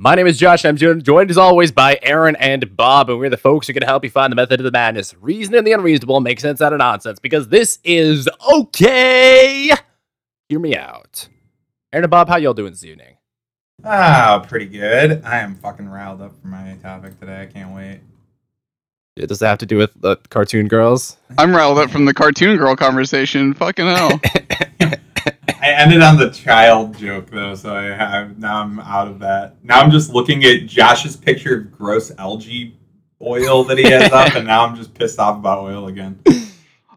My name is Josh. I'm joined as always by Aaron and Bob, and we're the folks who can help you find the method of the madness, reason in the unreasonable, make sense out of nonsense, because this is okay. Hear me out. Aaron and Bob, how y'all doing this evening? Ah, pretty good. I am fucking riled up for my topic today. I can't wait. Yeah, does that have to do with the cartoon girls? I'm riled up from the cartoon girl conversation. Fucking hell. I ended on the child joke though, so I have now I'm out of that. Now I'm just looking at Josh's picture of gross algae oil that he has up, and now I'm just pissed off about oil again.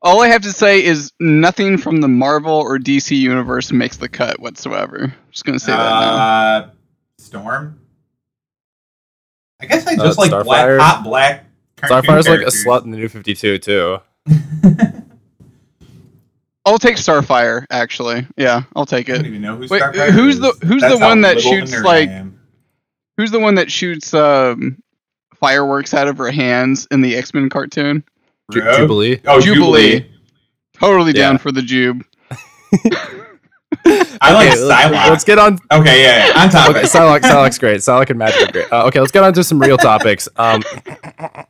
All I have to say is nothing from the Marvel or DC universe makes the cut whatsoever. just gonna say that now. Uh, Storm. I guess I Uh, just like black, hot black. cartoon Starfire's like a characters. slut in the new 52, too. I'll take Starfire, actually. Yeah, I'll take it. I don't it. even know who Wait, Starfire who's is. the- who's That's the how one that little shoots, nerd like- am. Who's the one that shoots um, fireworks out of her hands in the X Men cartoon? Ju- Rogue? Jubilee. Oh, Jubilee. Jubilee. Totally down Yeah. for the Jube. I like Okay, let's, Psylocke. let's get on. Okay, yeah, yeah. On topic. Okay, Psylocke, Psylocke's great. Psylocke and Magik are great. Uh, okay, let's get on to some real topics. Um,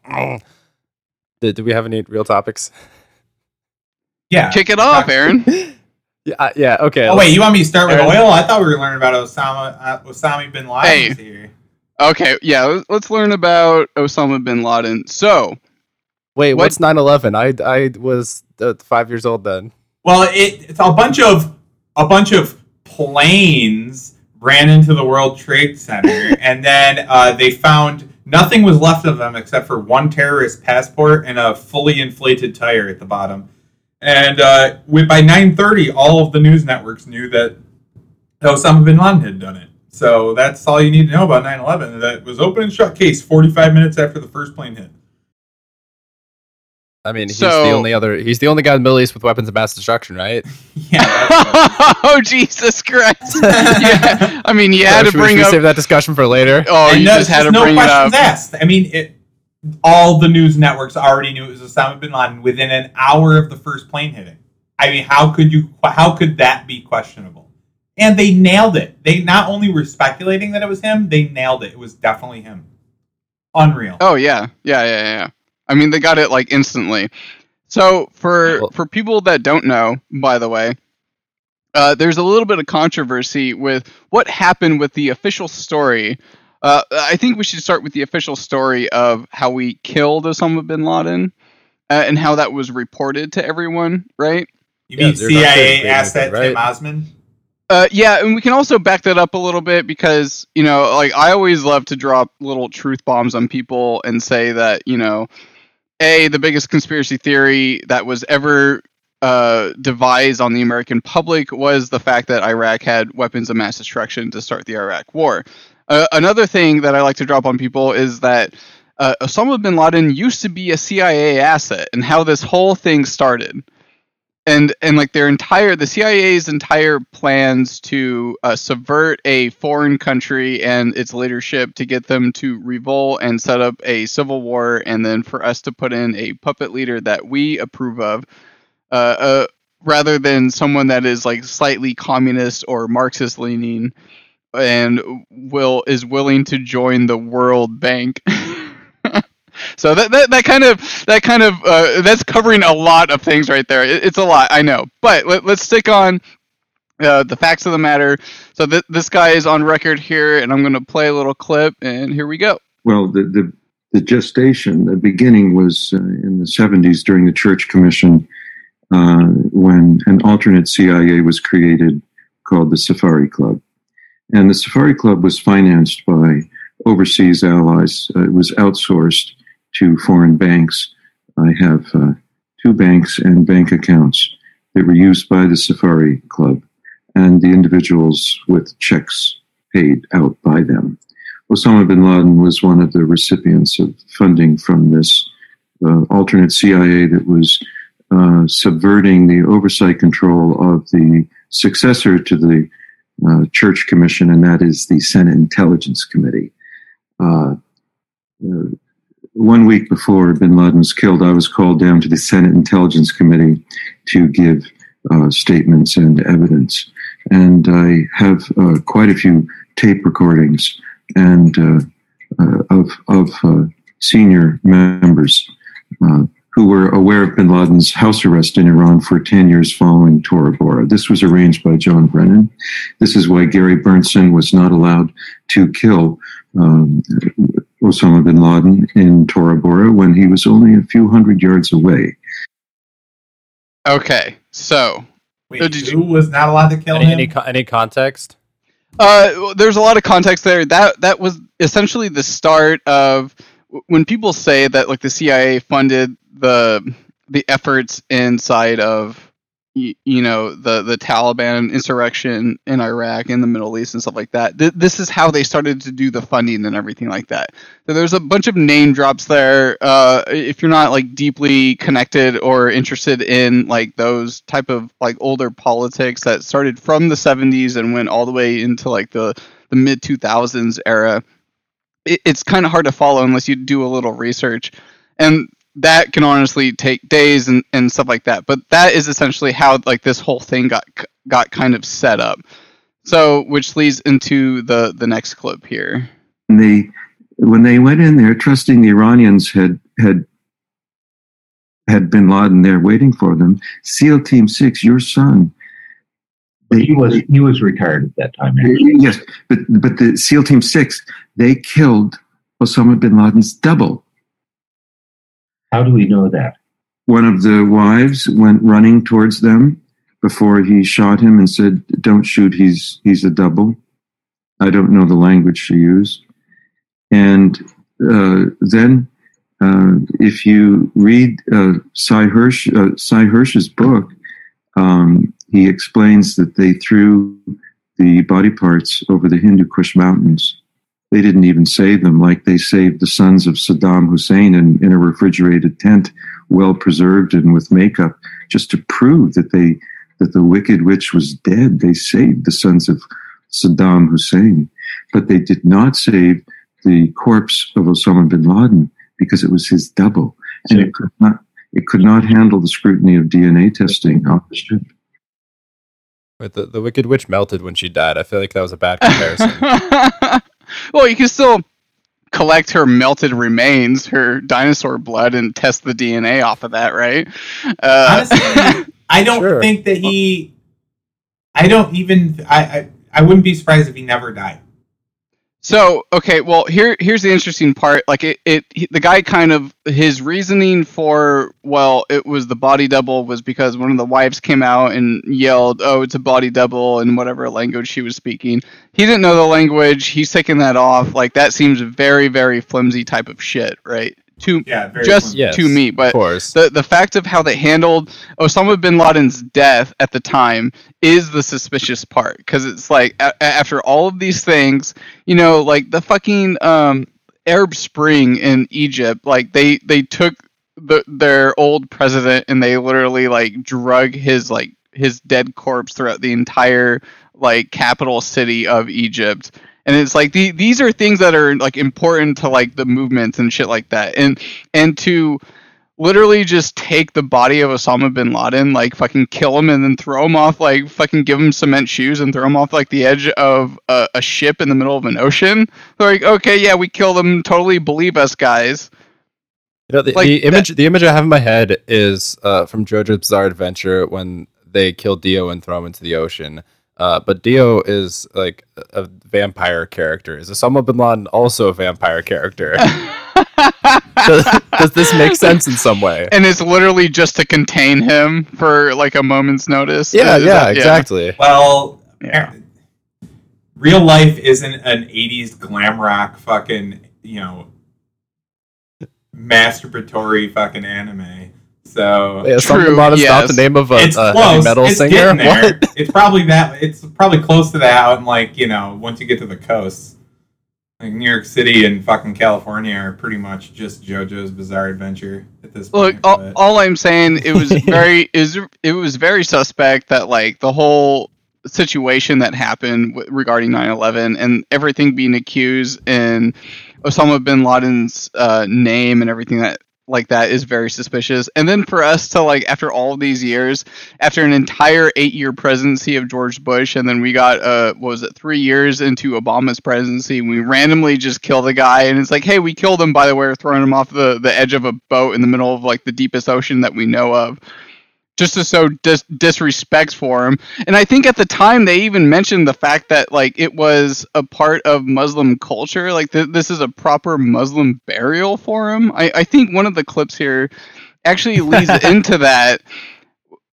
did, do we have any real topics? Yeah. Kick it off, Aaron. Yeah, uh, yeah. Okay. Oh wait, you want me to start with Aaron? oil? I thought we were learning about Osama uh, Osama bin Laden here. Okay, yeah, let's- let's learn about Osama bin Laden. So, Wait, What- what's 9/11? I I was uh, five years old then. Well, it, it's a bunch of a bunch of planes ran into the World Trade Center, and then uh, they found nothing was left of them except for one terrorist passport and a fully inflated tire at the bottom. And uh, with, by 9:30, all of the news networks knew that Osama bin Laden had done it. So that's all you need to know about 9/11. That it was open and shut case 45 minutes after the first plane hit. I mean, he's So- the only other. He's the only guy in the Middle East with weapons of mass destruction, right? Yeah. oh Jesus Christ! yeah, I mean, you had So to should we- bring should we up. save that discussion for later. Oh, And you no- just had to there's bring it up. questions asked. I mean, it, all the news networks already knew it was Osama bin Laden within an hour of the first plane hitting. I mean, how could you? How could that be questionable? And they nailed it. They not only were speculating that it was him, they nailed it. It was definitely him. Unreal. Oh yeah, yeah, yeah, yeah. I mean, they got it like instantly. So for for people that don't know, by the way, uh, there's a little bit of controversy with what happened with the official story. Uh, I think we should start with the official story of how we killed Osama bin Laden uh, and how that was reported to everyone, right? You mean they're CIA asset asked that anything, Tim Osman? Uh, yeah, and we can also back that up a little bit because you know, like I always love to drop little truth bombs on people and say that you know, a the biggest conspiracy theory that was ever uh, devised on the American public was the fact that Iraq had weapons of mass destruction to start the Iraq War. Uh, another thing that I like to drop on people is that uh, Osama bin Laden used to be a CIA asset, and how this whole thing started. And and like their entire the CIA's entire plans to uh, subvert a foreign country and its leadership to get them to revolt and set up a civil war, and then for us to put in a puppet leader that we approve of, uh, uh, rather than someone that is like slightly communist or Marxist leaning, and will is willing to join the World Bank. So that, that, that kind of that kind of uh, that's covering a lot of things right there. It, it's a lot, I know. But let, let's stick on uh, the facts of the matter. So th- this guy is on record here, and I'm going to play a little clip, and here we go. Well, the, the, the gestation, the beginning was uh, in the 70s during the Church Commission uh, when an alternate CIA was created called the Safari Club. And the Safari Club was financed by overseas allies. Uh, it was outsourced to foreign banks. I have uh, two banks and bank accounts that were used by the Safari Club and the individuals with checks paid out by them. Osama bin Laden was one of the recipients of funding from this uh, alternate CIA that was uh, subverting the oversight control of the successor to the uh, Church Commission, and that is the Senate Intelligence Committee. Uh, uh, one week before bin Laden was killed, I was called down to the Senate Intelligence Committee to give uh, statements and evidence. And I have uh, quite a few tape recordings and of, of senior members who were aware of bin Laden's house arrest in Iran for 10 years following Tora Bora. This was arranged by John Brennan. This is why Gary Berntsen was not allowed to kill um, Osama bin Laden in Tora Bora when he was only a few hundred yards away. Okay, so Wait, Uh, did who was not allowed to kill Any, him? any, any context? Uh, there's a lot of context there. That that was essentially the start of when people say that like the CIA funded the the efforts inside of y- you know the the Taliban insurrection in Iraq and the Middle East and stuff like that. Th- this is how they started to do the funding and everything like that. So there's a bunch of name drops there. Uh, if you're not like deeply connected or interested in like those type of like older politics that started from the 70s and went all the way into like the the mid 2000s era, it, it's kind of hard to follow unless you do a little research, and that can honestly take days and, and stuff like that. But that is essentially how like this whole thing got got kind of set up. So, which leads into the the next clip here. And they, when they went in there, trusting the Iranians had had had Bin Laden there waiting for them. SEAL Team Six, your son. But he was he was retired at that time. Actually. Yes, but but the SEAL Team Six, they killed Osama bin Laden's double. How do we know that? One of the wives went running towards them before he shot him and said, "Don't shoot. He's he's a double." I don't know the language she used. And uh, then, uh, if you read uh, Sy Hersh, uh, Sy Hersh's book, um, he explains that they threw the body parts over the Hindu Kush mountains. They didn't even save them like they saved the sons of Saddam Hussein in, in a refrigerated tent, well preserved and with makeup, just to prove that they that the wicked witch was dead. They saved the sons of Saddam Hussein, but they did not save the corpse of Osama bin Laden because it was his double, and it could not it could not handle the scrutiny of DNA testing off the ship. Wait, the, the Wicked Witch melted when she died. I feel like that was a bad comparison. well, you can still collect her melted remains, her dinosaur blood, and test the DNA off of that, right? Uh, Honestly, I don't Sure. think that he. I don't even. I, I I wouldn't be surprised if he never died. So okay, well here here's the interesting part. Like it, it he, the guy kind of his reasoning for well it was the body double was because one of the wives came out and yelled oh it's a body double in whatever language she was speaking. He didn't know the language. He's taking that off. Like that seems very very flimsy type of shit, right? To Yeah, very just. Yes, to me, of but course. the the fact of how they handled Osama bin Laden's death at the time is the suspicious part because it's like a- a- after all of these things, you know, like the fucking um, Arab Spring in Egypt, like they they took the their old president and they literally like drug his like his dead corpse throughout the entire like capital city of Egypt. And it's like the, these are things that are like important to like the movements and shit like that. And and to literally just take the body of Osama bin Laden, like fucking kill him and then throw him off, like fucking give him cement shoes and throw him off like the edge of a, a ship in the middle of an ocean. They're like, okay, yeah, we killed him. Totally believe us, guys. You know, the, Like, the image the image I have in my head is uh, from JoJo's Bizarre Adventure when they kill Dio and throw him into the ocean. Uh, but Dio is like a vampire character. Is Osama bin Laden also a vampire character? does, does this make sense in some way? and it's literally just to contain him for like a moment's notice. Yeah, Is yeah, that- exactly. Well, Yeah. real life isn't an '80s glam rock fucking you know masturbatory fucking anime. So Yeah, Osama bin True, Laden's not yes. the name of a, it's a close. heavy metal it's singer. getting there. What? It's probably that. It's probably close to that out in like you know once you get to the coast. Like New York City and fucking California are pretty much just JoJo's Bizarre Adventure at this Look, point. all, all I'm saying it was very is it was very suspect that like the whole situation that happened w- regarding 9/11 and everything being accused in Osama bin Laden's uh, name and everything that like that is very suspicious. And then for us to like after all these years, after an entire eight year presidency of George Bush, and then we got uh what was it three years into Obama's presidency, we randomly just kill the guy, and it's like, hey, we killed him by the way, we're throwing him off the the edge of a boat in the middle of like the deepest ocean that we know of. Just to show dis- disrespect for him, and I think at the time they even mentioned the fact that like it was a part of Muslim culture, like th- this is a proper Muslim burial for him. I, I think one of the clips here actually leads into that,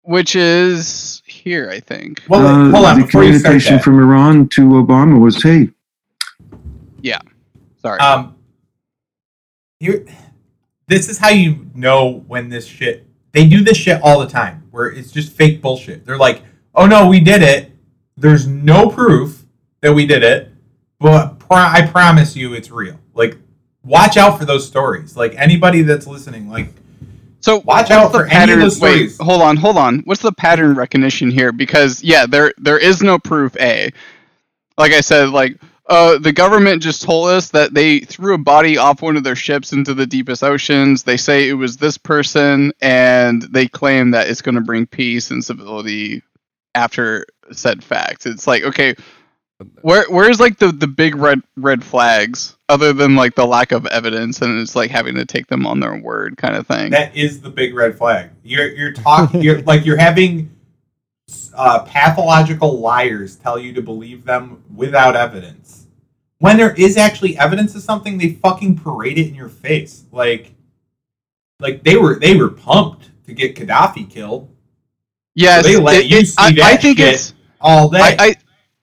which is here, I think. Well, Uh, hold on the before you start communication from Iran to Obama was, "Hey, Yeah. Sorry. Um, here, this is how you know when this shit. They do this shit all the time, where it's just fake bullshit. They're like, "Oh no, we did it. There's no proof that we did it, but pro- I promise you, it's real." Like, watch out for those stories. Like anybody that's listening, like, So Watch out for any of those Wait, stories. hold on, hold on. What's the pattern recognition here? Because yeah, there there is no proof. A, like I said, like uh, the government just told us that they threw a body off one of their ships into the deepest oceans. They say it was this person, and they claim that it's going to bring peace and civility after said fact. It's like okay. Where where's like the, the big red red flags other than like the lack of evidence and it's like having to take them on their word kind of thing. that is the big red flag. You're you're talking. you're like you're having uh, pathological liars tell you to believe them without evidence. When there is actually evidence of something, they fucking parade it in your face. Like, like they were they were pumped to get Gaddafi killed Yes, they let you see I, that I think shit it's. all day. I, I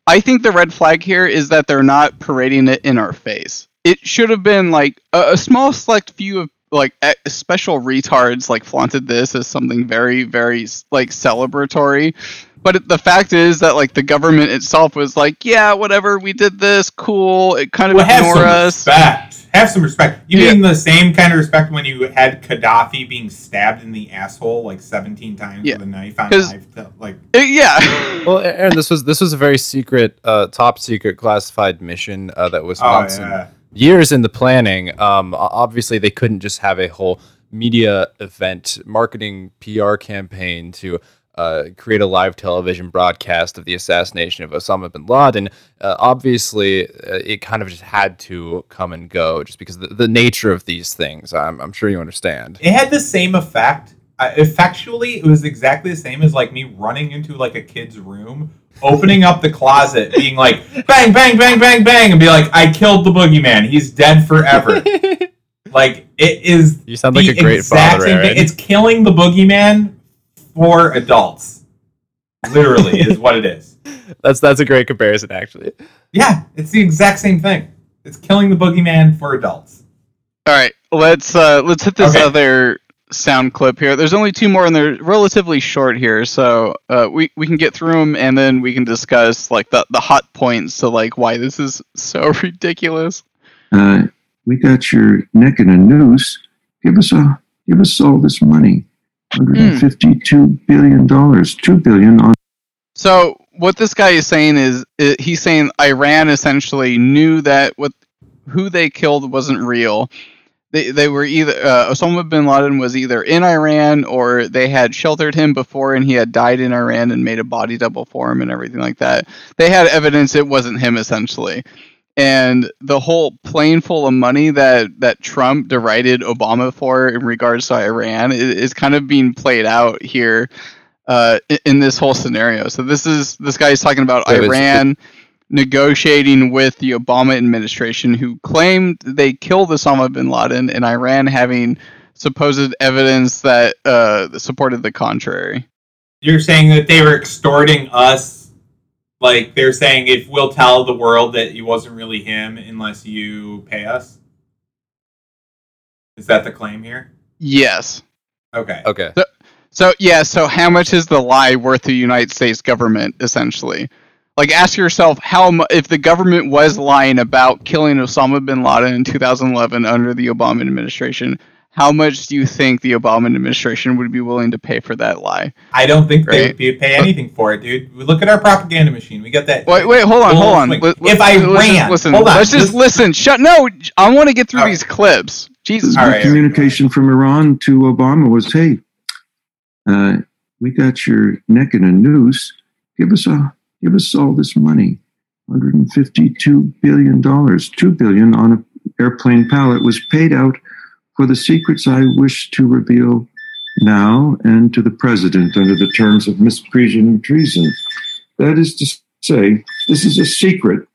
I think the red flag here is that they're not parading it in our face. It should have been like a, a small select few of like e- special retards like flaunted this as something very very like celebratory. But the fact is that like the government itself was like, yeah, whatever, we did this, cool. It kind of well, have ignore some us. respect. Have some respect. You Yeah. mean the same kind of respect when you had Gaddafi being stabbed in the asshole like seventeen times Yeah. with a knife on 'Cause- live? te- Like, Uh, yeah. Well, Aaron, this was this was a very secret, uh, top secret, classified mission uh, that was oh yeah. Years in the planning. Um, obviously, they couldn't just have a whole media event, marketing, PR campaign to uh, create a live television broadcast of the assassination of Osama bin Laden. Uh, obviously, uh, it kind of just had to come and go, just because the, the nature of these things. I'm, I'm sure you understand. it had the same effect. Uh, effectually, it was exactly the same as like me running into like a kid's room, opening up the closet, being like bang, bang, bang, bang, bang, and be like, "I killed the boogeyman. He's dead forever." like it is. You sound like a great father, same. Aaron. It's killing the boogeyman for adults. Literally, is what it is. That's that's a great comparison, actually. Yeah, it's the exact same thing. It's killing the boogeyman for adults. All right, let's uh, let's hit this Okay. other sound clip here. There's only two more, and they're relatively short here, so uh, we we can get through them, and then we can discuss like the the hot points to like why this is so ridiculous. uh, we got your neck in a noose. Give us a, give us all this money, hundred and fifty-two billion dollars, two billion on So what this guy is saying is he's saying Iran essentially knew that what who they killed wasn't real. They, they were either uh, Osama bin Laden was either in Iran or they had sheltered him before and he had died in Iran and made a body double for him and everything like that. They had evidence it wasn't him essentially. And the whole plane full of money that, that Trump derided Obama for in regards to Iran is, is kind of being played out here uh, in this whole scenario. So this is this guy is talking about it's- Iran negotiating with the Obama administration, who claimed they killed Osama bin Laden, and Iran having supposed evidence that uh, supported the contrary. You're saying that they were extorting us. Like they're saying, if we'll tell the world that it wasn't really him unless you pay us. Is that the claim here? Yes. Okay. Okay. So yeah. So how much is the lie worth to the United States government? Essentially, like ask yourself how mu- if the government was lying about killing Osama bin Laden in 2011 under the Obama administration, how much do you think the Obama administration would be willing to pay for that lie? I don't think they would pay anything for it, dude. We look at our propaganda machine. We got that. Wait, wait, hold on, hold on. Like, Let- if let- I ran, listen. hold on. Let's just This- listen. Shut. No, I want to get through All right. these clips. Jesus. All the right. communication from Iran to Obama was, "Hey, uh, we got your neck in a noose. Give us a, give us all this money, 152 billion dollars, two billion on an airplane pallet was paid out for the secrets I wish to reveal now and to the president under the terms of misprision and treason. That is to say, this is a secret."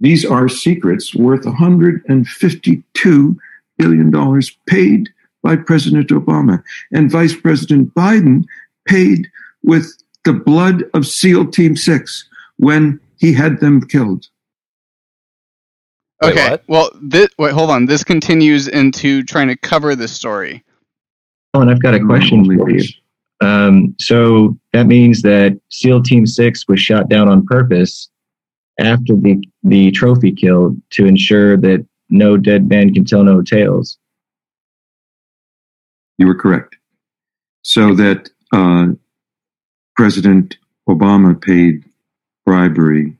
These are secrets worth 152 billion dollars paid by President Obama and Vice President Biden paid with the blood of SEAL Team 6 when he had them killed. Okay. what? Well, this, wait, hold on. This continues into trying to cover this story. Oh, and I've got a question for you. Um, so that means that SEAL Team Six was shot down on purpose after the the trophy kill to ensure that no dead man can tell no tales. You were correct. So that uh, President Obama paid bribery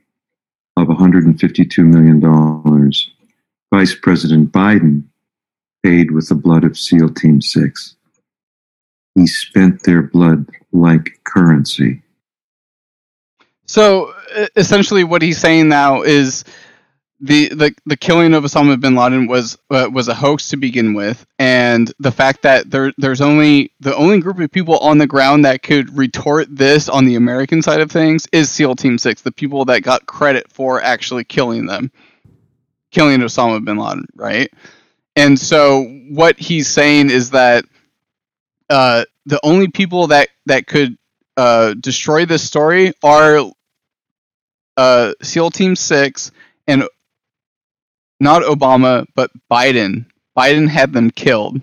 of $152 million. Vice President Biden paid with the blood of SEAL Team 6. He spent their blood like currency. So essentially, what he's saying now is the the, the killing of Osama bin Laden was uh, was a hoax to begin with, and the fact that there there's only the only group of people on the ground that could retort this on the American side of things is SEAL Team Six, the people that got credit for actually killing them, killing Osama bin Laden, right? And so what he's saying is that uh, the only people that that could uh, destroy this story are uh, SEAL Team Six and not Obama, but Biden. Biden had them killed.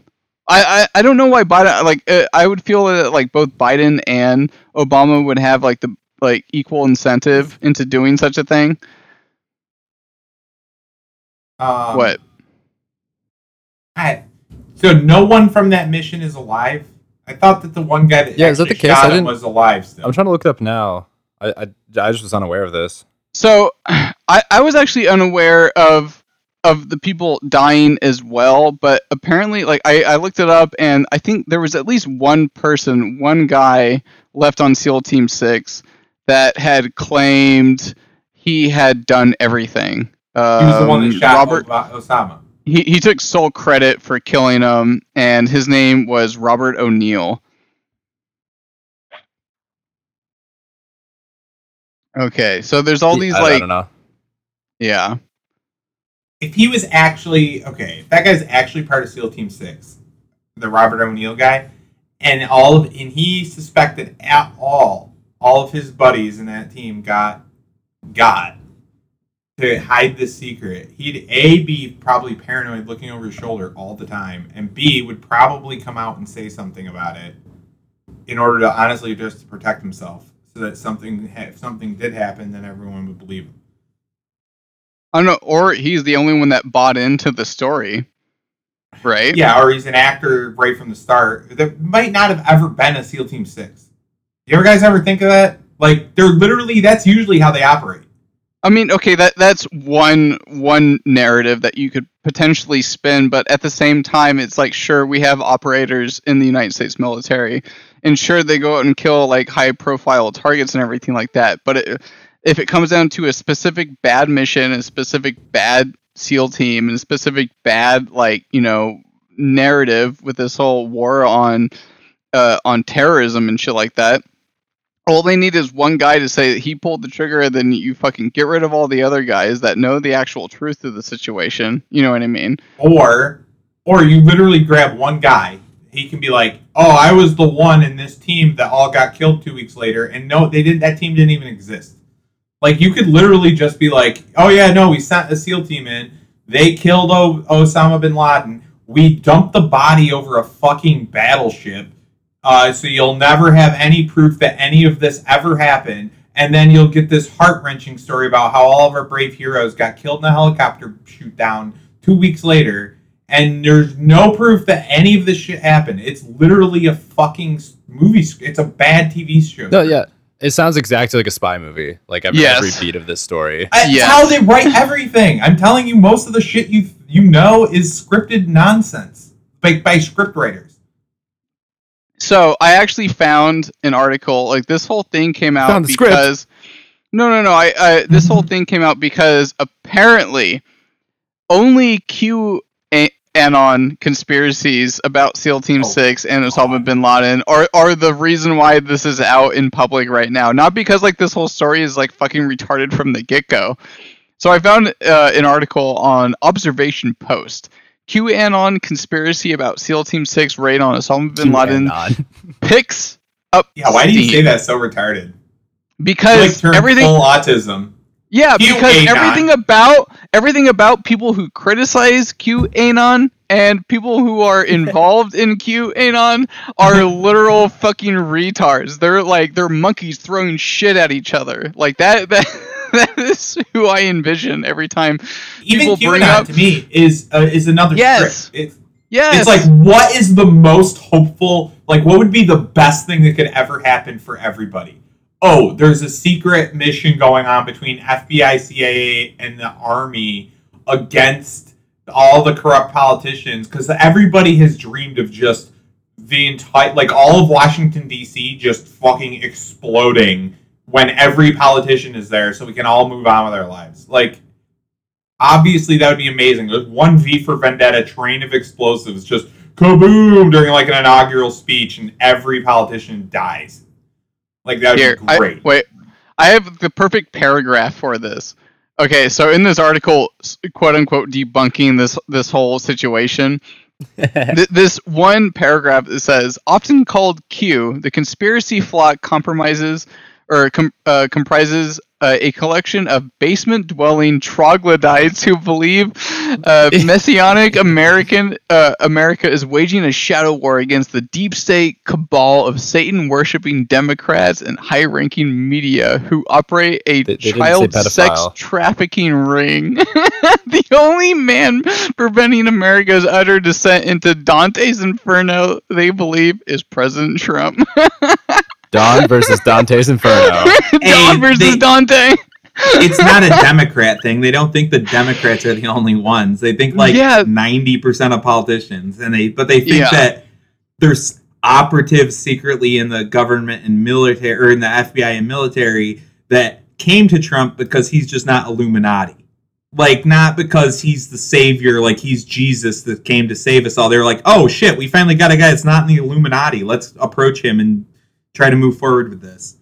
I, I, I don't know why Biden like uh, I would feel that like both Biden and Obama would have like the like equal incentive into doing such a thing. Um, what? I, so no one from that mission is alive. I thought that the one guy that Yeah, is that actually the case? I him didn't- was alive still. I'm trying to look it up now. I, I, I just was unaware of this. So I, I was actually unaware of of the people dying as well, but apparently like I, I looked it up and I think there was at least one person, one guy left on SEAL Team Six that had claimed he had done everything. he was the one Um, that shot Robert Osama. he, he took sole credit for killing him and his name was Robert O'Neill. Okay, so there's all these I, I like don't know. yeah. If he was actually okay, if that guy's actually part of SEAL Team Six, the Robert O'Neill guy, and all of and he suspected at all all of his buddies in that team got got to hide this secret. He'd a be probably paranoid, looking over his shoulder all the time, and b would probably come out and say something about it in order to honestly just protect himself, so that something if something did happen, then everyone would believe him. I don't know, or he's the only one that bought into the story, right? Yeah, or he's an actor right from the start. There might not have ever been a SEAL Team Six. You ever guys ever think of that? Like they're literally that's usually how they operate. I mean, okay, that that's one one narrative that you could potentially spin, but at the same time, it's like sure we have operators in the United States military, and sure they go out and kill like high profile targets and everything like that. But it, if it comes down to a specific bad mission, a specific bad SEAL team, and a specific bad like you know narrative with this whole war on uh, on terrorism and shit like that all they need is one guy to say that he pulled the trigger and then you fucking get rid of all the other guys that know the actual truth of the situation you know what i mean Or or you literally grab one guy. He can be like, "Oh, I was the one in this team that all got killed two weeks later," and no, they didn't. That team didn't even exist. Like you could literally just be like, "Oh yeah, no, we sent a SEAL team in. They killed o- Osama bin Laden. We dumped the body over a fucking battleship." Uh, so you'll never have any proof that any of this ever happened, and then you'll get this heart wrenching story about how all of our brave heroes got killed in a helicopter shoot down two weeks later, and there's no proof that any of this shit happened. It's literally a fucking movie. It's a bad TV show. No, yeah. It sounds exactly like a spy movie. Like every, Yes. every beat of this story. That's Yes. how they write everything. I'm telling you, most of the shit you you know is scripted nonsense by, by script writers. So I actually found an article. Like this whole thing came out Found the script. because no, no, no. I, I this whole thing came out because apparently only Q a- anon conspiracies about SEAL Team Oh, Six and Osama God. bin Laden are are the reason why this is out in public right now. Not because like this whole story is like fucking retarded from the get go. So I found uh, an article on Observation Post. QAnon conspiracy about SEAL Team 6 raid on Osama bin Laden QAnon. picks up Yeah, why do you say that so retarded? Because like turn everything full autism. Yeah, because QAnon. everything about everything about people who criticize QAnon and people who are involved in QAnon are literal fucking retards. They're like they're monkeys throwing shit at each other. Like that that that is who I envision every time. Even People bring up- to me is uh, is another Yes. trick. It's Yes. it's like what is the most hopeful? Like what would be the best thing that could ever happen for everybody? Oh, there's a secret mission going on between FBI, CIA, and the army against all the corrupt politicians because everybody has dreamed of just the entire like all of Washington D.C. just fucking exploding when every politician is there, so we can all move on with our lives. Like, obviously, that would be amazing. There's one V for Vendetta train of explosives just kaboom during like an inaugural speech, and every politician dies. Like that would Here, be I, great. wait. I have the perfect paragraph for this. Okay, so in this article, quote unquote, debunking this this whole situation, Th- this one paragraph that says, often called Q, the conspiracy flock compromises or com- uh, comprises uh, a collection of basement-dwelling troglodytes who believe uh, messianic American uh, America is waging a shadow war against the deep state cabal of Satan-worshiping Democrats and high-ranking media who operate a They- they child sex trafficking ring. the only man preventing America's utter descent into Dante's Inferno, they believe, is President Trump. Don versus Dante's Inferno. Don versus they- Dante. It's not a Democrat thing. They don't think the Democrats are the only ones. They think like Yeah. ninety percent of politicians, and they but they think Yeah. that there's operatives secretly in the government and military or in the FBI and military that came to Trump because he's just not Illuminati. Like not because he's the savior, like he's Jesus that came to save us all. They're like, oh shit, we finally got a guy that's not in the Illuminati. Let's approach him and try to move forward with this.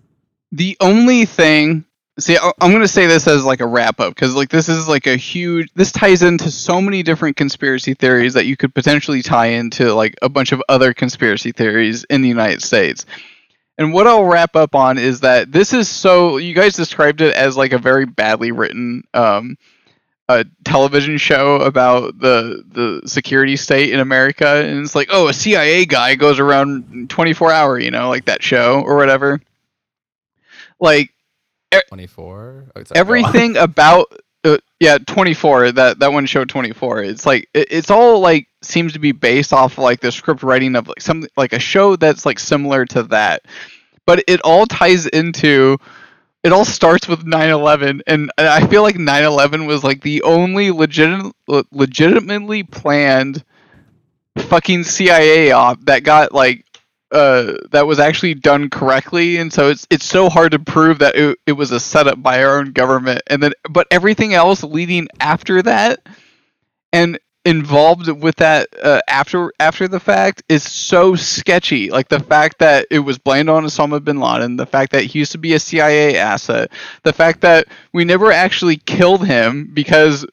The only thing. See, I'm going to say this as like a wrap up because like this is like a huge. This ties into so many different conspiracy theories that you could potentially tie into like a bunch of other conspiracy theories in the United States. And what I'll wrap up on is that this is so. You guys described it as like a very badly written um, a television show about the the security state in America, and it's like, oh, a CIA guy goes around 24 hour, you know, like that show or whatever. Like 24? Oh, sorry, go on. everything about uh, yeah 24 that that one showed 24 it's like it, it's all like seems to be based off like the script writing of like some like a show that's like similar to that but it all ties into it all starts with 9-11 and and i feel like 9-11 was like the only legit, legitimately planned fucking cia op that got like uh, that was actually done correctly, and so it's it's so hard to prove that it, it was a setup by our own government, and then but everything else leading after that and involved with that uh, after after the fact is so sketchy. Like the fact that it was blamed on Osama bin Laden, the fact that he used to be a CIA asset, the fact that we never actually killed him because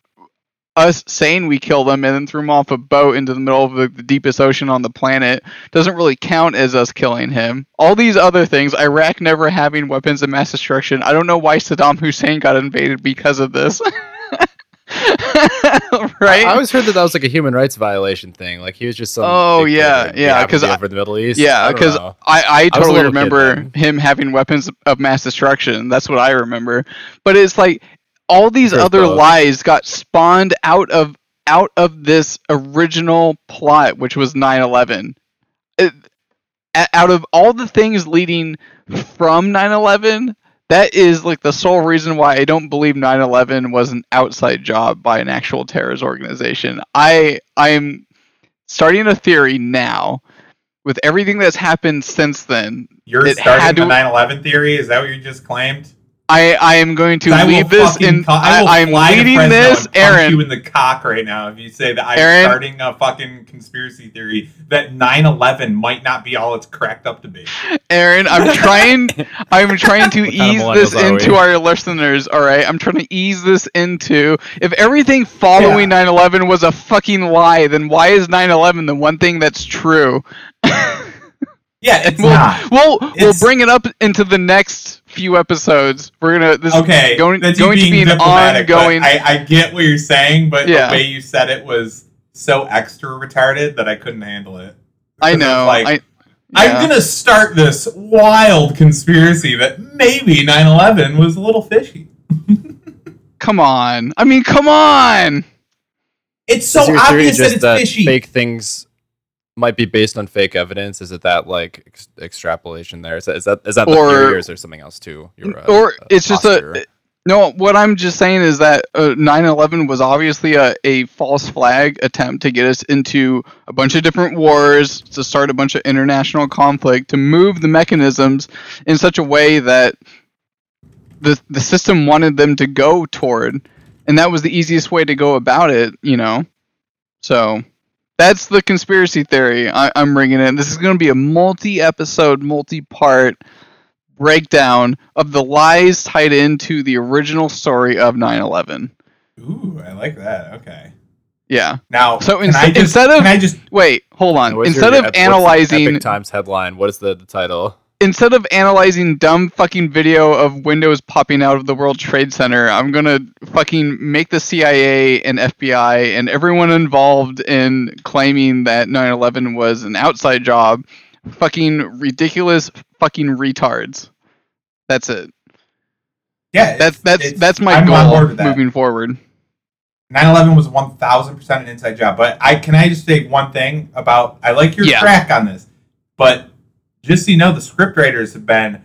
us saying we killed him and then threw him off a boat into the middle of the, the deepest ocean on the planet doesn't really count as us killing him. All these other things, Iraq never having weapons of mass destruction. I don't know why Saddam Hussein got invaded because of this. right? I always heard that that was like a human rights violation thing. Like he was just some. Oh, yeah, like, yeah, Because to 'cause be I- over the Middle East. yeah, because know. I, I totally kid remember him having weapons of mass destruction. That's what I remember. But it's like all these There's other both. lies got spawned out of out of this original plot, which was 9/11. It, out of all the things leading from 9/11, that is like the sole reason why I don't believe 9/11 was an outside job by an actual terrorist organization. I I'm starting a theory now with everything that's happened since then. You're starting had the to- 9/11 theory. Is that what you just claimed? I I am going to I will lead this in. co- I will I, am to leading this, and punch Aaron. you in the cock right now if you say that I'm Aaron? starting a fucking conspiracy theory that 9/11 might not be all it's cracked up to be. Aaron, I'm trying. I'm trying to What kind of ease this into we? our listeners. All right, I'm trying to ease this into. If everything following 9/11 was a fucking lie, then why is 9/11 the one thing that's true? Yeah, it's we'll, not. we'll we'll bring it up into the next few episodes. We're gonna this Okay, is going that's going to be an diplomatic, ongoing. I, I get what you're saying, but Yeah. the way you said it was so extra retarded that I couldn't handle it. I know. Like, I, I'm gonna start this wild conspiracy that maybe 9/11 was a little fishy. come on. I mean, come on. It's so is your theory obvious that just it's that fishy. fake things might be based on fake evidence? Is it that like ex- extrapolation there? Is that is that, is that the Or- theory, or is there something else too? Your, uh, or uh, it's just a no what i'm just saying is that uh, 9-11 was obviously a, a false flag attempt to get us into a bunch of different wars to start a bunch of international conflict to move the mechanisms in such a way that the, the system wanted them to go toward and that was the easiest way to go about it you know so that's the conspiracy theory I, i'm bringing in this is going to be a multi-episode multi-part breakdown of the lies tied into the original story of 9/11. Ooh, I like that. Okay. Yeah. Now, So can ins- I just, instead of- can I just Wait, hold on. What's your- Instead of what's the analyzing Epic Times headline, what is the, the title? Instead of analyzing dumb fucking video of windows popping out of the World Trade Center, I'm going to fucking make the CIA and FBI and everyone involved in claiming that 9/11 was an outside job fucking ridiculous fucking retards. That's it. yeah, That's it's- that's it's- that's my I'm goal moving forward. 9/11 was 1,000% an inside job. But I can I just say one thing about I like your Yeah. track on this, but just so you know, the script writers have been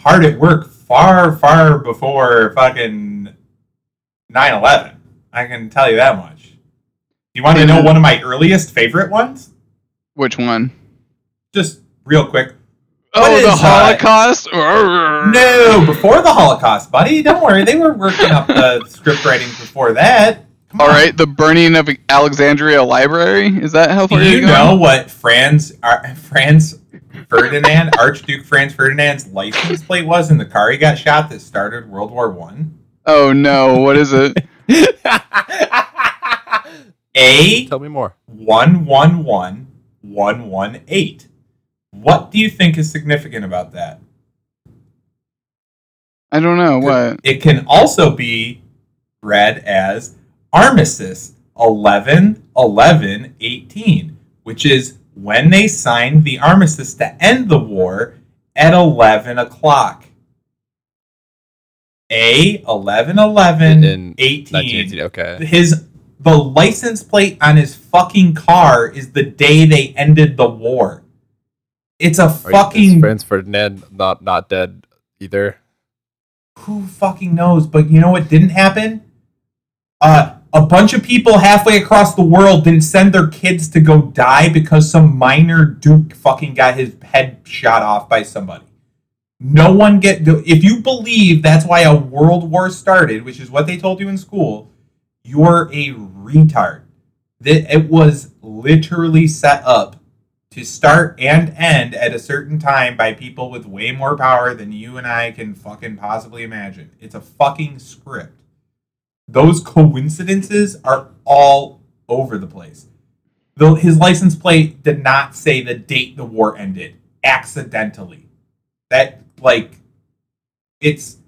hard at work far, far before fucking 9/11. I can tell you that much. You want to know one of my earliest favorite ones? Which one? Just real quick. Oh, is, the uh, Holocaust? No, before the Holocaust, buddy. Don't worry, they were working up the script writings before that. Come All on. right, the burning of Alexandria Library. Is that how far Do you you're know going? what Franz Ar- Franz Ferdinand, Archduke Franz Ferdinand's license plate was in the car he got shot that started World War One? Oh no, what is it? A Tell me more. one one one one one eight. What do you think is significant about that? I don't know what. It can also be read as Armistice 11 11 18, which is when they signed the armistice to end the war at 11 o'clock. A 11 11 In 18. Okay. His the license plate on his fucking car is the day they ended the war. It's a Are fucking Franz Ferdinand not not dead either. who fucking knows? But you know what didn't happen? Uh, a bunch of people halfway across the world didn't send their kids to go die because some minor duke fucking got his head shot off by somebody. No one get if you believe that's why a world war started, which is what they told you in school, you're a retard. That it was literally set up to start and end at a certain time by people with way more power than you and I can fucking possibly imagine. It's a fucking script. Those coincidences are all over the place. The, his license plate did not say the date the war ended accidentally. That like it's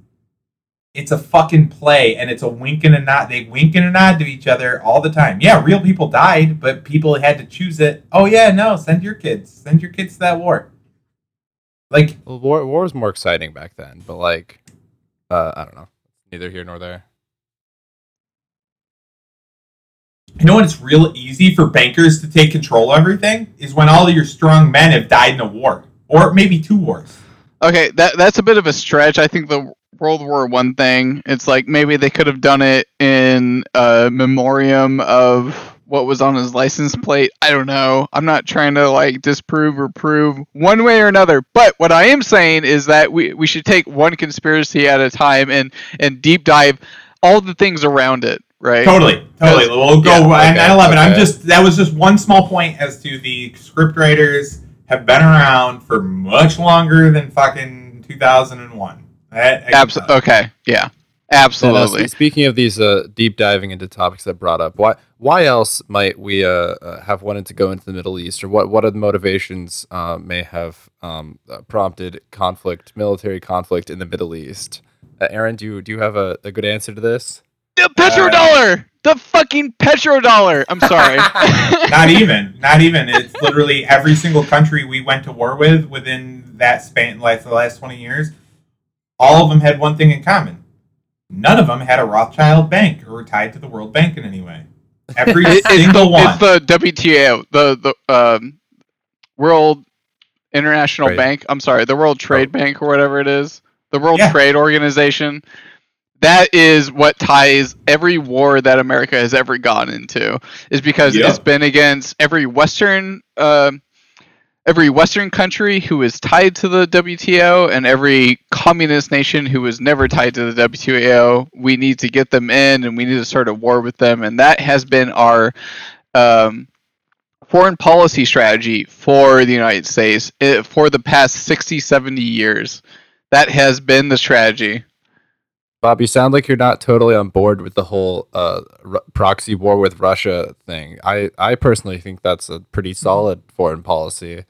it's a fucking play and it's a wink and a nod. They wink and a nod to each other all the time. Yeah, real people died, but people had to choose it. Oh yeah, no, send your kids. Send your kids to that war. Like Well, war war was more exciting back then, but like, uh, I don't know. Neither here nor there. You know when it's real easy for bankers to take control of everything is when all of your strong men have died in a war or maybe two wars. Okay, that that's a bit of a stretch. I think the World War One thing. It's like maybe they could have done it in a memoriam of what was on his license plate. I don't know. I'm not trying to like disprove or prove one way or another. But what I am saying is that we, we should take one conspiracy at a time and and deep dive all the things around it. Right. Totally, totally. We'll go Yeah, at okay, 9/11. I'm just that was just one small point as to the script writers have been around for much longer than fucking 2001. That, I can Abs- tell you. okay. Yeah. And, uh, Absolutely. sp- speaking of these uh, deep diving into topics that brought up, why why else might we uh, uh, have wanted to go into the Middle East, or what what are the motivations uh, may have um, uh, prompted conflict, military conflict in the Middle East? Uh, Aaron, do you do you have a, a good answer to this? The petrodollar. The fucking petrodollar. I'm sorry. Not even, not even. It's literally every single country we went to war with within that span, like the last 20 years. All of them had one thing in common. None of them had a Rothschild bank or were tied to the World Bank in any way. Every It- it's the single one. it's the WTO, the the um, World International Trade. Bank. I'm sorry, the World Trade Oh. Bank or whatever it is, the World Yeah. Trade Organization. That is what ties every war that America has ever gone into, is because Yep. it's been against every Western. um Every Western country who is tied to the WTO and every communist nation who was never tied to the WTO, we need to get them in and we need to start a war with them. And that has been our um, foreign policy strategy for the United States eh, for the past 60, 70 years. That has been the strategy. Bob, you sound like you're not totally on board with the whole uh, r- proxy war with Russia thing. I, I personally think that's a pretty solid foreign policy.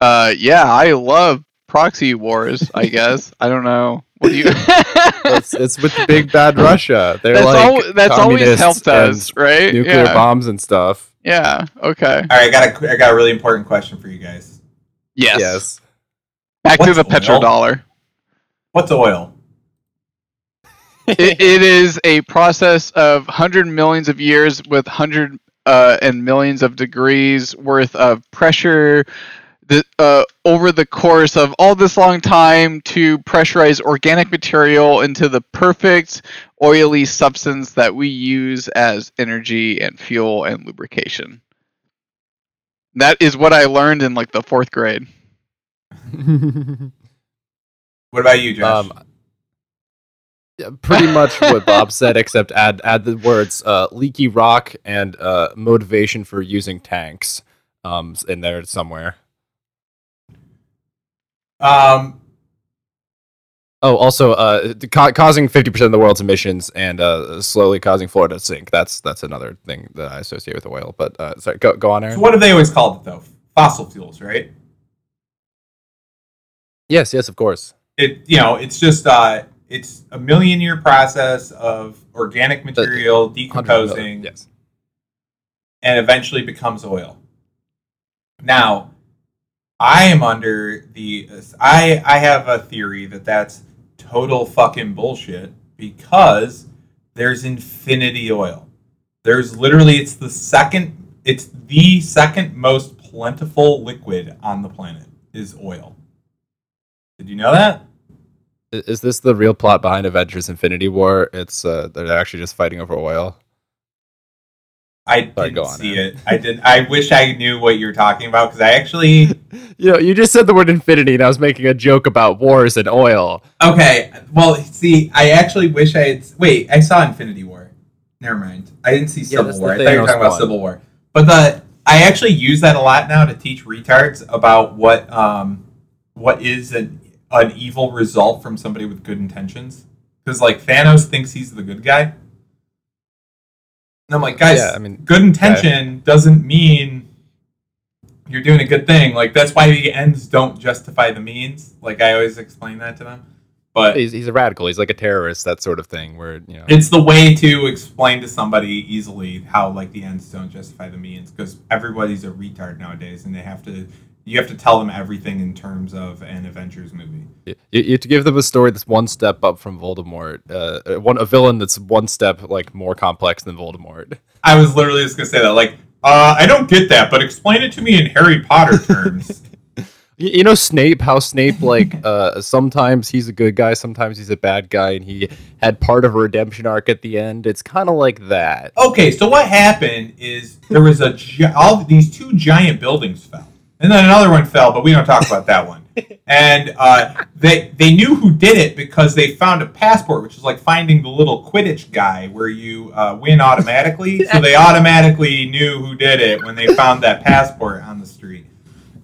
Uh, yeah, I love proxy wars, I guess. I don't know. What do you. It's, it's with big bad Russia. They're that's like al- that's always helped us, right? Nuclear yeah. bombs and stuff. Yeah. Okay. All right, I got a, I got a really important question for you guys. Yes. Yes. Back to the oil? petrodollar. What's oil? It, it is a process of hundred millions of years with hundred uh, and millions of degrees worth of pressure the, uh, over the course of all this long time to pressurize organic material into the perfect oily substance that we use as energy and fuel and lubrication. That is what I learned in like the fourth grade. What about you, Josh? Um, yeah, pretty much what Bob said, except add add the words uh, leaky rock and uh, motivation for using tanks um, in there somewhere. Um, Oh, also uh, ca- causing fifty percent of the world's emissions and uh, slowly causing Florida to sink. That's that's another thing that I associate with oil. But uh, sorry, go go on, so Aaron. what have they always called it though? Fossil fuels, right? Yes, yes, of course. It you know it's just uh it's a million year process of organic material 100 decomposing Yes. and eventually becomes oil. Now, I am under the I I have a theory that that's total fucking bullshit because there's infinity oil. There's literally it's the second it's the second most plentiful liquid on the planet is oil. Did you know that? Is this the real plot behind Avengers: Infinity War? It's uh, they're actually just fighting over oil. I Sorry, didn't see it. I did. I wish I knew what you were talking about because I actually. You know, you just said the word infinity, and I was making a joke about wars and oil. Okay. Well, see, I actually wish I had. Wait, I saw Infinity War. Never mind. I didn't see Civil the War. I thought you were talking about. Civil War. But the I actually use that a lot now to teach retards about what um what is an an evil result from somebody with good intentions. Because like Thanos thinks he's the good guy. And I'm like, guys, Yeah, I mean, good intention doesn't mean you're doing a good thing. Like that's why the ends don't justify the means. Like I always explain that to them. But He's, he's a radical. He's like a terrorist, that sort of thing. Where you know, it's the way to explain to somebody easily how like the ends don't justify the means because everybody's a retard nowadays and they have to You have to tell them everything in terms of an Avengers movie. You, you have to give them a story that's one step up from Voldemort. Uh, one a villain that's one step like more complex than Voldemort. I was literally just gonna say that. Like, uh, I don't get that, but explain it to me in Harry Potter terms. You, you know Snape, how Snape like uh, sometimes he's a good guy, sometimes he's a bad guy, and he had part of a redemption arc at the end. It's kind of like that. okay, so what happened is there was a gi- all these two giant buildings fell, and then another one fell, but we don't talk about that one. And uh, they they knew who did it because they found a passport, which is like finding the little Quidditch guy where you uh, win automatically. so they automatically knew who did it when they found that passport on the street.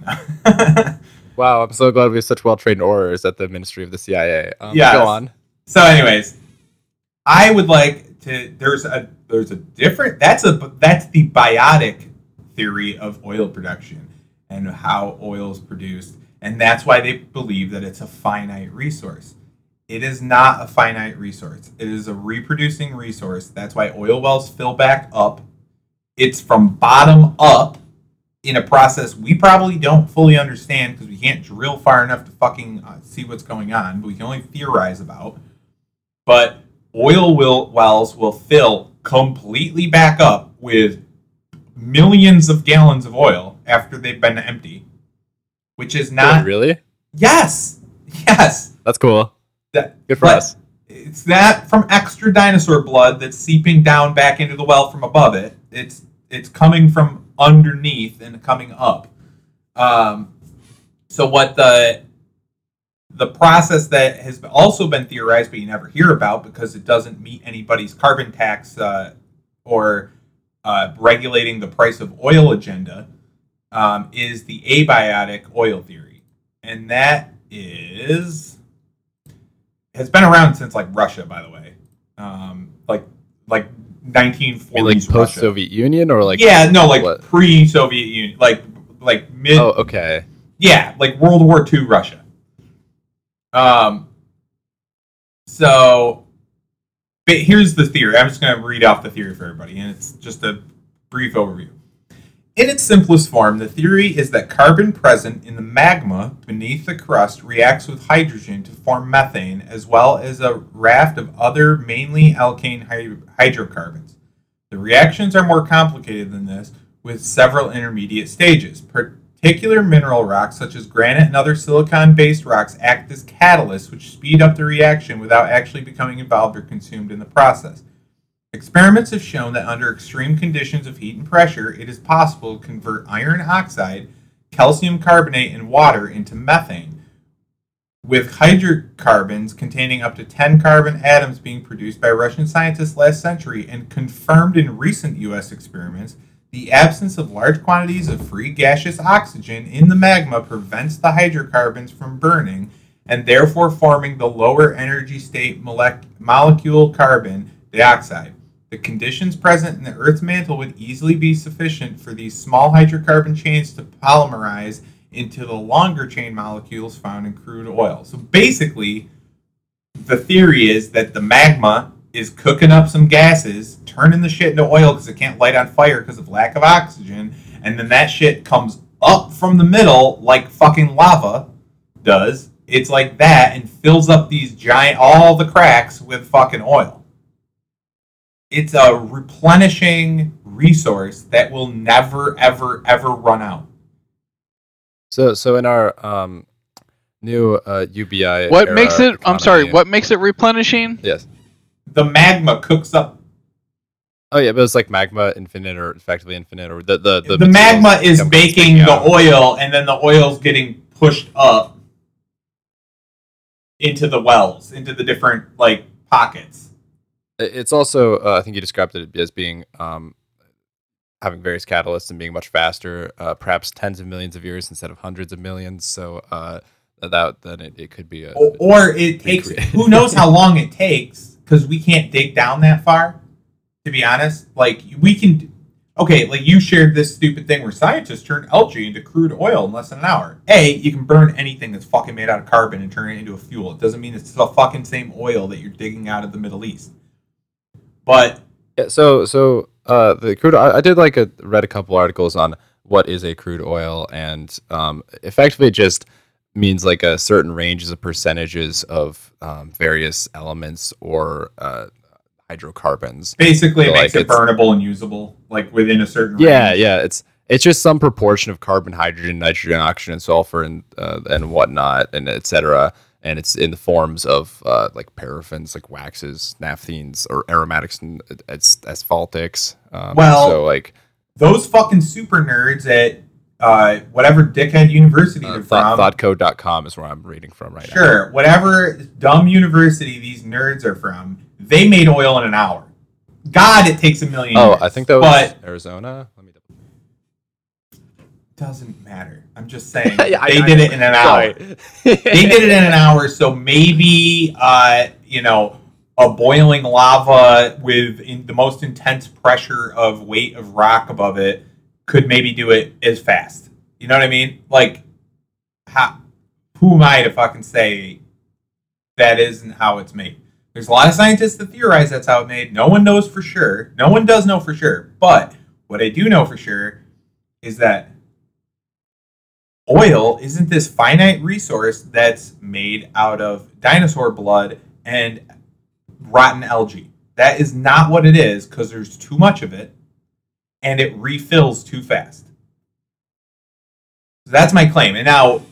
Wow, I'm so glad we have such well trained orators at the Ministry of the CIA. Um, Yes. Go on. So, anyways, I would like to. There's a there's a different. That's a that's the biotic theory of oil production and how oil is produced, and that's why they believe that it's a finite resource. It is not a finite resource. It is a reproducing resource. That's why oil wells fill back up. It's from bottom up in a process we probably don't fully understand because we can't drill far enough to fucking uh, see what's going on, but we can only theorize about. But oil will, wells will fill completely back up with millions of gallons of oil after they've been empty, which is not. really? Yes, yes. That's cool. That, Good for us. It's that from extra dinosaur blood that's seeping down back into the well from above it. It's it's coming from underneath and coming up. Um, so what the the process that has also been theorized, but you never hear about because it doesn't meet anybody's carbon tax uh, or uh, regulating the price of oil agenda, um, is the abiotic oil theory, and that is has been around since like Russia, by the way, um, like like I mean, 1940s like post Soviet Union or like yeah, no, like pre-Soviet Union, like like mid, Oh, okay. yeah, like World War II Russia. Um. So, but here's the theory. I'm just going to read off the theory for everybody, and it's just a brief overview. In its simplest form, the theory is that carbon present in the magma beneath the crust reacts with hydrogen to form methane, as well as a raft of other mainly alkane hydrocarbons. The reactions are more complicated than this, with several intermediate stages. Particular mineral rocks, such as granite and other silicon based rocks, act as catalysts which speed up the reaction without actually becoming involved or consumed in the process. Experiments have shown that under extreme conditions of heat and pressure, it is possible to convert iron oxide, calcium carbonate, and water into methane, with hydrocarbons containing up to 10 carbon atoms being produced by Russian scientists last century and confirmed in recent U.S. experiments. The absence of large quantities of free gaseous oxygen in the magma prevents the hydrocarbons from burning and therefore forming the lower energy state molecule carbon dioxide. The conditions present in the Earth's mantle would easily be sufficient for these small hydrocarbon chains to polymerize into the longer chain molecules found in crude oil. So basically, the theory is that the magma is cooking up some gases, turning the shit into oil because it can't light on fire because of lack of oxygen, and then that shit comes up from the middle like fucking lava does. It's like that and fills up these giant all the cracks with fucking oil. It's a replenishing resource that will never ever ever run out. So so in our um new uh UBI What era makes it? I'm sorry. What makes it replenishing? Yes. The magma cooks up Oh yeah, but it's like magma infinite or effectively infinite or the the the, materials magma is come baking the out. oil and then the oil's getting pushed up into the wells into the different like pockets It- It's also uh, I think you described it as being um having various catalysts and being much faster, uh, perhaps tens of millions of years instead of hundreds of millions. So uh, that then it, it could be a or, or it takes who knows how long it takes because we can't dig down that far to be honest. Like we can okay like you shared this stupid thing where scientists turn algae into crude oil in less than an hour. A you can burn anything that's fucking made out of carbon and turn it into a fuel. It doesn't mean it's the fucking same oil that you're digging out of the middle east but Yeah, so so uh, the crude. I, I did like a read a couple articles on what is a crude oil, and um, effectively just means like a certain ranges of percentages of um, various elements or uh, hydrocarbons. Basically, it makes like, it burnable and usable, like within a certain. Yeah, range. yeah. It's it's just some proportion of carbon, hydrogen, nitrogen, oxygen, and sulfur, and uh, and whatnot, and etc. And it's in the forms of uh, like paraffins, like waxes, naphthenes, or aromatics and it's asphaltics. Um, Well- so like Those fucking super nerds at uh, whatever dickhead university uh, they're from. thoughtco.com is where I'm reading from right now. Sure, whatever dumb university these nerds are from, they made oil in an hour. God, it takes a million. Oh, years. I think that was But Arizona. Doesn't matter. I'm just saying Yeah, I- they I- did it in an hour. They did it in an hour, so maybe uh, you know a boiling lava with in the most intense pressure of weight of rock above it could maybe do it as fast. You know what I mean? Like, how, who am I to fucking say that isn't how it's made? There's a lot of scientists that theorize that's how it's made. No one knows for sure. No one does know for sure. But what I do know for sure is that oil isn't this finite resource that's made out of dinosaur blood and rotten algae. That is not what it is because there's too much of it and it refills too fast. So that's my claim. And now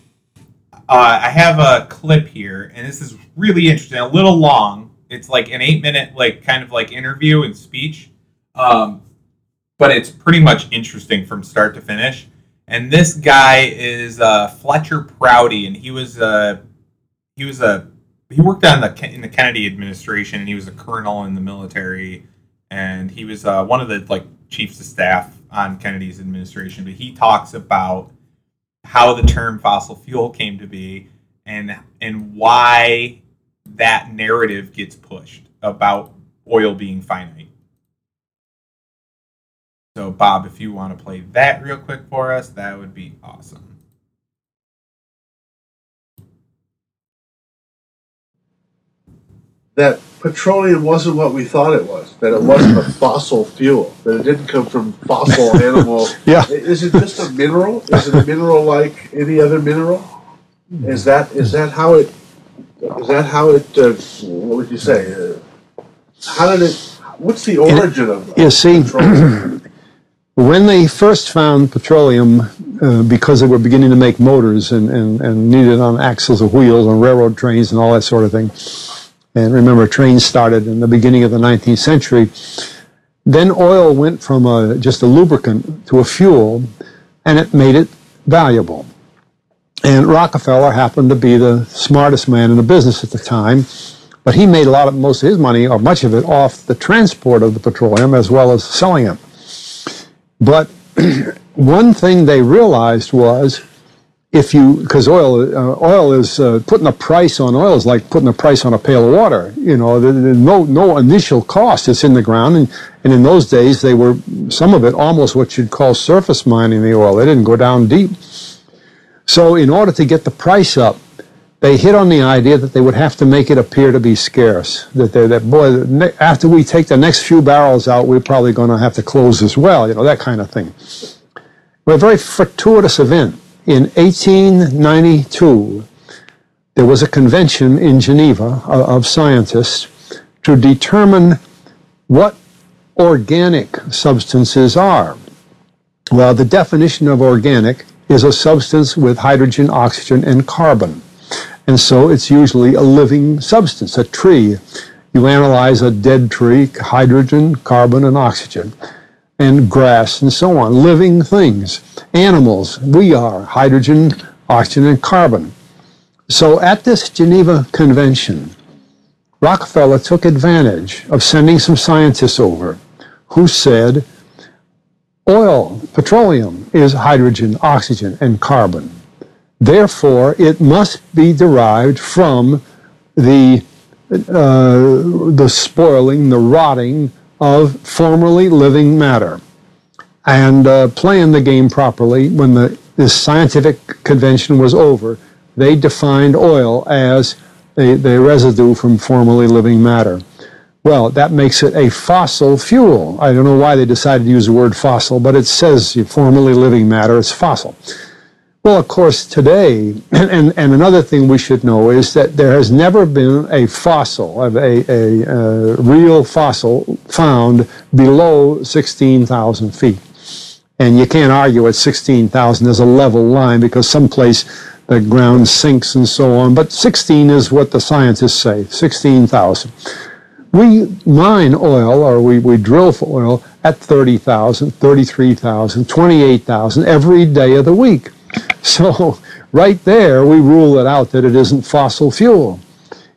uh, I have a clip here, and this is really interesting. A little long. It's like an eight minute, like kind of like interview and speech, um, but it's pretty much interesting from start to finish. And this guy is uh, Fletcher Prouty, and he was uh, he was a he worked on the in the Kennedy administration, he was a colonel in the military, and he was uh, one of the like chiefs of staff on Kennedy's administration. But he talks about how the term fossil fuel came to be, and and why that narrative gets pushed about oil being finite. So, Bob, if you want to play that real quick for us, that would be awesome. that petroleum wasn't what we thought it was, that it wasn't a fossil fuel, that it didn't come from fossil animal. Yeah. Is it just a mineral? Is it a mineral like any other mineral? Is that is that how it is that how it uh, what would you say? Uh, how did it what's the origin of of You see, petroleum? when they first found petroleum, uh, because they were beginning to make motors and, and, and needed on axles of wheels on railroad trains and all that sort of thing, and remember, trains started in the beginning of the 19th century, then oil went from a, just a lubricant to a fuel, and it made it valuable. And Rockefeller happened to be the smartest man in the business at the time, but he made a lot of most of his money, or much of it, off the transport of the petroleum as well as selling it. But one thing they realized was if you, because oil, uh, oil is uh, putting a price on oil is like putting a price on a pail of water. You know, there- there's no no initial cost. It's in the ground, and and in those days they were some of it almost what you'd call surface mining the oil. They didn't go down deep. So in order to get the price up, they hit on the idea that they would have to make it appear to be scarce. That they, that boy, after we take the next few barrels out, we're probably going to have to close as well. You know that kind of thing. Well, a very fortuitous event. In 1892, there was a convention in Geneva of, of scientists to determine what organic substances are. Well, the definition of organic is a substance with hydrogen, oxygen, and carbon. And so it's usually a living substance, a tree. You analyze a dead tree, hydrogen, carbon, and oxygen, and grass and so on, living things. Animals, we are hydrogen, oxygen, and carbon. So at this Geneva Convention, Rockefeller took advantage of sending some scientists over who said oil, petroleum, is hydrogen, oxygen, and carbon. Therefore, it must be derived from the uh, the spoiling, the rotting of formerly living matter. And uh, playing the game properly, when the this scientific convention was over, they defined oil as the, the residue from formerly living matter. Well, that makes it a fossil fuel. I don't know why they decided to use the word fossil, but it says formerly living matter, it's fossil. Well, of course, today, and, and, another thing we should know is that there has never been a fossil, a, a, a real fossil found below 16,000 feet. And you can't argue at 16,000 is a level line because someplace the ground sinks and so on. But 16 is what the scientists say 16,000. We mine oil or we, we drill for oil at 30,000, 33,000, 28,000 every day of the week. So, right there, we rule it out that it isn't fossil fuel.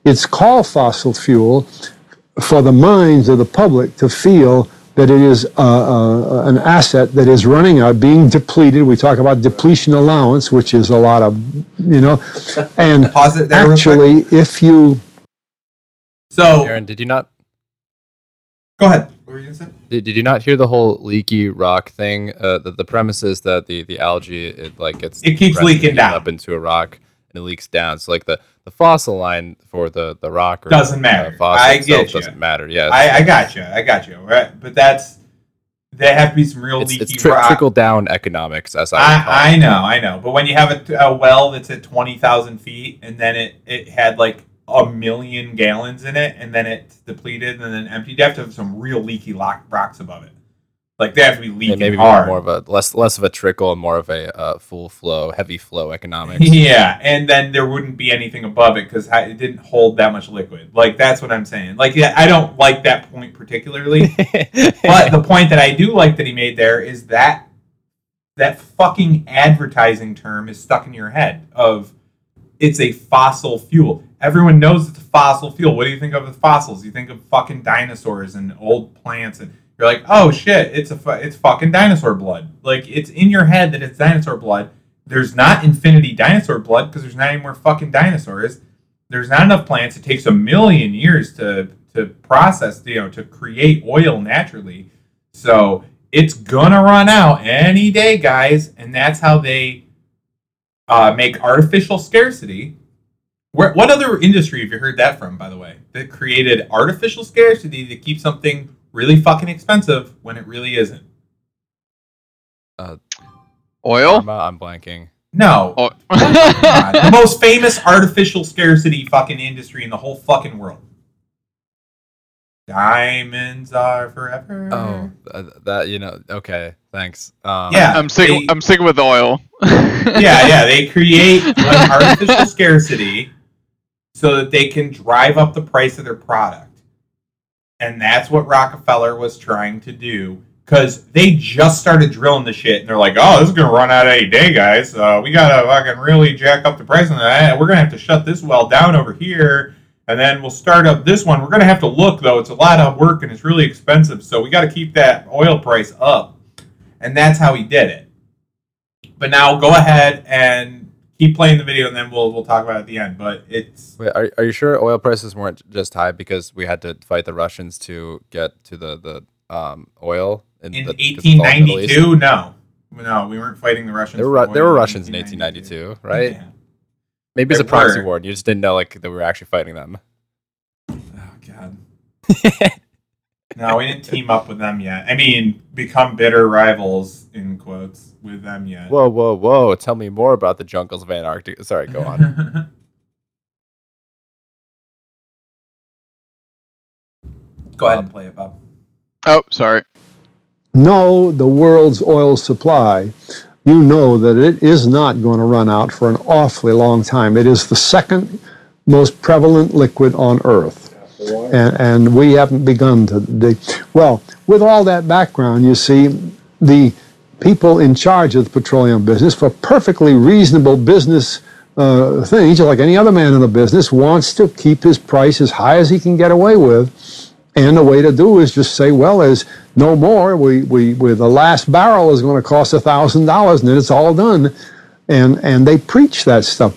It's called fossil fuel for the minds of the public to feel that it is uh, uh, an asset that is running out, being depleted. We talk about depletion allowance, which is a lot of, you know, and actually, if you. So, Aaron, did you not? Go ahead. What were you gonna say? Did, you not hear the whole leaky rock thing? Uh, the, the premise is that the, the algae it like gets it keeps leaking down up into a rock and it leaks down. So like the, the fossil line for the, the rock or doesn't matter. Uh, I get you. Doesn't matter. Yeah, I, I got you. I got you. Right, but that's they have to be some real it's, leaky it's tri- rock. trickle down economics, as I I, I know, I know. But when you have a, a well that's at twenty thousand feet and then it it had like a million gallons in it and then it's depleted and then emptied. You have to have some real leaky lock, rocks above it. Like they have to be leaking yeah, maybe hard. more of a less less of a trickle and more of a uh, full flow, heavy flow economics. yeah, and then there wouldn't be anything above it because it didn't hold that much liquid. Like that's what I'm saying. Like yeah, I don't like that point particularly, but the point that I do like that he made there is that that fucking advertising term is stuck in your head of it's a fossil fuel. Everyone knows it's a fossil fuel. What do you think of the fossils? You think of fucking dinosaurs and old plants, and you're like, oh shit, it's a it's fucking dinosaur blood. Like it's in your head that it's dinosaur blood. There's not infinity dinosaur blood because there's not any more fucking dinosaurs. There's not enough plants. It takes a million years to to process, you know, to create oil naturally. So it's gonna run out any day, guys, and that's how they uh, make artificial scarcity where, what other industry have you heard that from, by the way, that created artificial scarcity to keep something really fucking expensive when it really isn't? Uh, Oil? I'm, uh, I'm blanking. No. Oh. the most famous artificial scarcity fucking industry in the whole fucking world. Diamonds are forever. Oh, uh, that you know. Okay, thanks. Um, yeah, I'm sick. They, I'm sick with oil. yeah, yeah. They create an artificial scarcity so that they can drive up the price of their product. And that's what Rockefeller was trying to do because they just started drilling the shit and they're like, oh, this is going to run out any day, guys. Uh, we got to fucking really jack up the price on that. We're going to have to shut this well down over here. And then we'll start up this one. We're going to have to look, though. It's a lot of work and it's really expensive. So we got to keep that oil price up. And that's how he did it. But now go ahead and keep playing the video and then we'll we'll talk about it at the end. But it's Wait, are are you sure oil prices weren't just high because we had to fight the Russians to get to the the um, oil in, in 1892? No, no, we weren't fighting the Russians. There were there were Russians in 1892, right? Yeah. Maybe it's a proxy war. You just didn't know like that we were actually fighting them. Oh God. no, we didn't team up with them yet. I mean, become bitter rivals in quotes with them yet. Whoa, whoa, whoa! Tell me more about the jungles of Antarctica. Sorry, go on. go ahead and um, play it, Bob. Oh, sorry. Know the world's oil supply. You know that it is not going to run out for an awfully long time. It is the second most prevalent liquid on Earth. And, and we haven't begun to dig. Well, with all that background, you see, the people in charge of the petroleum business, for perfectly reasonable business uh, things, like any other man in the business, wants to keep his price as high as he can get away with. And the way to do is just say, well, there's no more. We, we, we the last barrel is going to cost $1,000 and then it's all done. And, and they preach that stuff.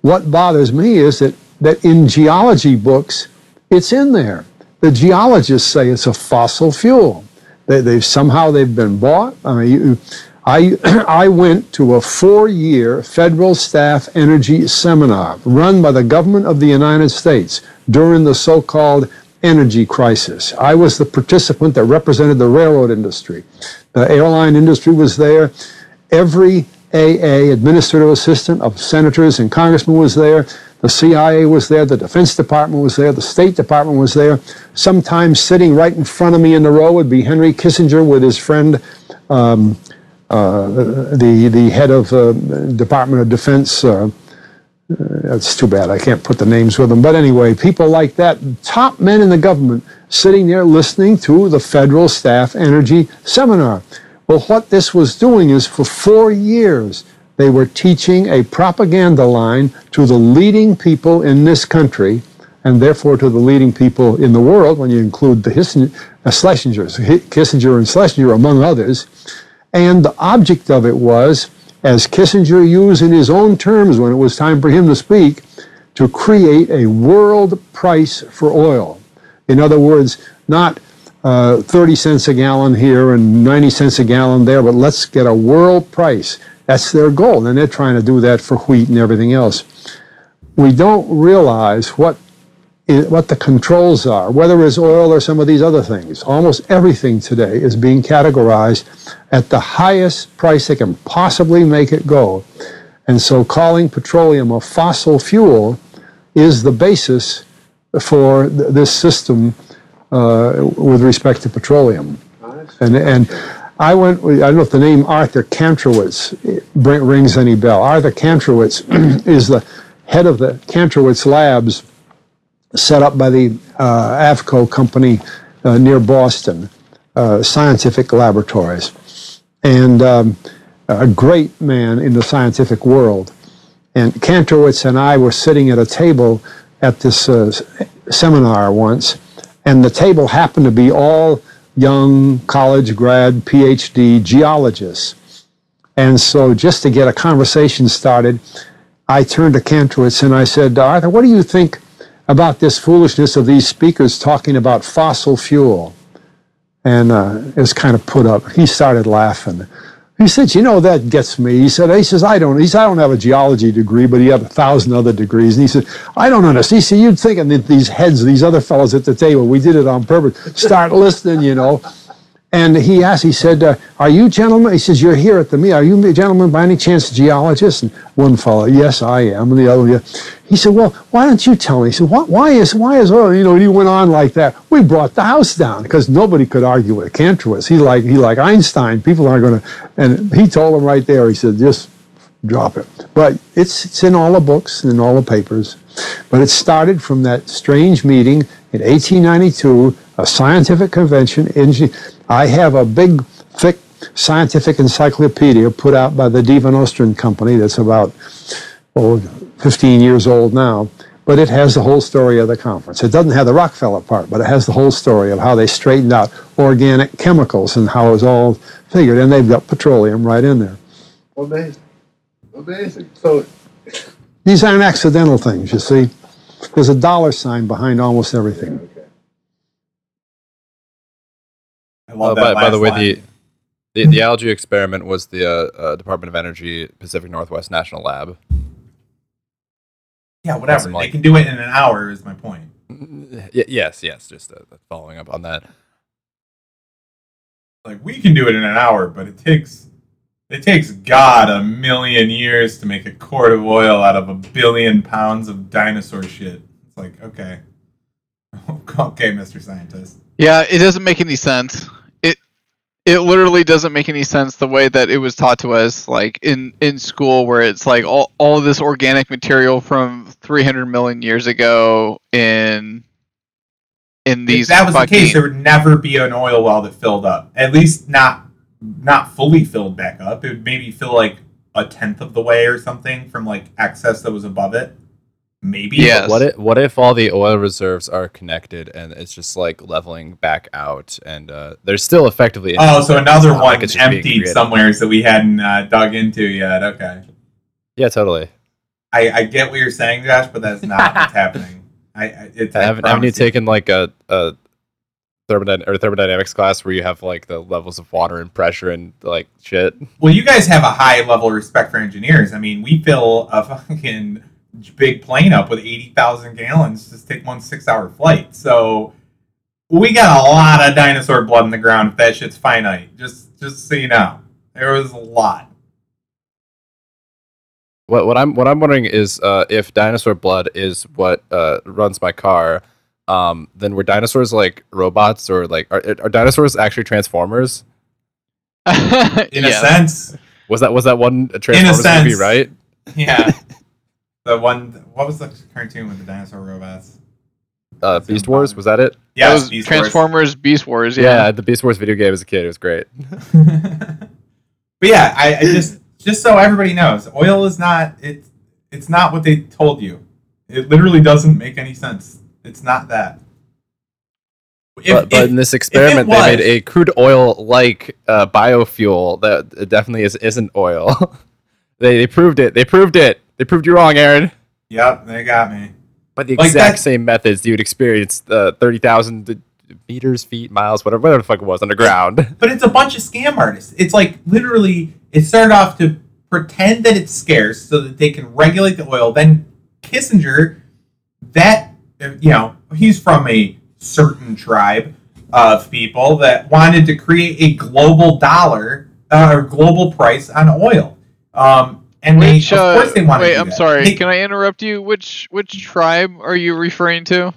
What bothers me is that, that in geology books, it's in there. The geologists say it's a fossil fuel. They, they've somehow they've been bought. I mean, you, I, I went to a four-year federal staff energy seminar run by the government of the United States during the so-called energy crisis. I was the participant that represented the railroad industry. The airline industry was there. Every AA administrative assistant of senators and congressmen was there. The CIA was there. The Defense Department was there. The State Department was there. Sometimes sitting right in front of me in the row would be Henry Kissinger with his friend, um, uh, the the head of uh, Department of Defense. Uh, that's too bad. I can't put the names with them. But anyway, people like that, top men in the government, sitting there listening to the Federal Staff Energy Seminar. Well, what this was doing is for four years, they were teaching a propaganda line to the leading people in this country, and therefore to the leading people in the world, when you include the uh, Schlesingers, Kissinger and Schlesinger, among others. And the object of it was as Kissinger used in his own terms when it was time for him to speak, to create a world price for oil. In other words, not uh, 30 cents a gallon here and 90 cents a gallon there, but let's get a world price. That's their goal, and they're trying to do that for wheat and everything else. We don't realize what what the controls are, whether it's oil or some of these other things. Almost everything today is being categorized at the highest price they can possibly make it go. And so calling petroleum a fossil fuel is the basis for th- this system uh, with respect to petroleum. And, and I went, I don't know if the name Arthur Kantrowitz rings any bell. Arthur Kantrowitz is the head of the Kantrowitz Labs set up by the uh, Avco company uh, near Boston, uh, Scientific Laboratories, and um, a great man in the scientific world. And Kantrowitz and I were sitting at a table at this uh, seminar once, and the table happened to be all young college grad, PhD geologists. And so, just to get a conversation started, I turned to Kantrowitz and I said, Arthur, what do you think about this foolishness of these speakers talking about fossil fuel. And uh, it was kind of put up. He started laughing. He said, "You know that gets me." He said, "He says I don't. He said I don't have a geology degree, but he had a thousand other degrees." And he said, "I don't understand." He said, "You'd think that these heads, these other fellows at the table, we did it on purpose. Start listening, you know." And he asked, he said, uh, Are you gentlemen? He says, You're here at the meeting. Are you gentlemen by any chance geologists? And one fellow, Yes, I am. And the other, yeah. He said, Well, why don't you tell me? He said, Why is, why is oil? You know, and he went on like that. We brought the house down because nobody could argue with Kantrowitz. He like, he like Einstein. People aren't going to, and he told him right there, he said, Just drop it. But it's, it's in all the books and in all the papers. But it started from that strange meeting in 1892, a scientific convention in I have a big, thick scientific encyclopedia put out by the D. Van Nostrand Company that's about oh, 15 years old now, but it has the whole story of the conference. It doesn't have the Rockefeller part, but it has the whole story of how they straightened out organic chemicals and how it was all figured, and they've got petroleum right in there. Amazing. Amazing. So these aren't accidental things, you see. There's a dollar sign behind almost everything. I love Uh, that by, by the way, line. the, the the algae experiment was the uh, uh, Department of Energy Pacific Northwest National Lab. yeah, whatever. Awesome, They can do it in an hour. Is my point. Y- yes, yes. Just uh, following up on that. Like we can do it in an hour, but it takes it takes God a million years to make a quart of oil out of a billion pounds of dinosaur shit. It's like okay, okay, Mister Scientist. Yeah, it doesn't make any sense. It it literally doesn't make any sense the way that it was taught to us, like in in school, where it's like all all this organic material from 300 million years ago in in these. if that was the case, there would never be an oil well that filled up. At least not not fully filled back up. It would maybe fill like a tenth of the way or something from like excess that was above it. Maybe. Yes. What if what if all the oil reserves are connected and it's just like leveling back out and uh, there's still effectively Oh, so another It's not like one it's just being emptied created. somewhere that we hadn't uh, dug into yet. Okay. yeah totally. I, I get what you're saying, Josh, but that's not what's happening. I, I it's I haven't, haven't you promise taken like a, a thermodyn- or thermodynamics class where you have like the levels of water and pressure and like shit? Well, you guys have a high level of respect for engineers. I mean, we fill a fucking big plane up with eighty thousand gallons. Just take one six hour flight. So we got a lot of dinosaur blood in the ground if that shit's finite. Just just so you know. There was a lot. What what I'm what I'm wondering is uh, if dinosaur blood is what uh, runs my car, um, then were dinosaurs like robots or like are, are dinosaurs actually transformers? In a sense. Was that was that one a Transformers movie sense. right? Yeah. the one what was the cartoon with the dinosaur robots? Uh, Beast Wars was that it? Yeah, that was Beast Wars. Transformers, Beast Wars. Yeah. Yeah. the Beast Wars video game as a kid. It was great. but yeah, I, I just just so everybody knows, oil is not it. It's not what they told you. It literally doesn't make any sense. It's not that. If- but, but if- in this experiment, they made a crude oil-like uh, biofuel that definitely is isn't oil. they they proved it. They proved it. They proved you wrong, Aaron. Yep, they got me. By the Like exact that- same methods, you'd experience uh, thirty thousand meters, feet, miles, whatever, whatever the fuck it was underground. But it's a bunch of scam artists. It's like literally, it started off to pretend that it's scarce so that they can regulate the oil. Then Kissinger, that, uh, you know, he's from a certain tribe of people that wanted to create a global dollar uh, or global price on oil. Um, and they, of uh, course, they wait, to do I'm that. sorry. They- Can I interrupt you? Which which tribe are you referring to?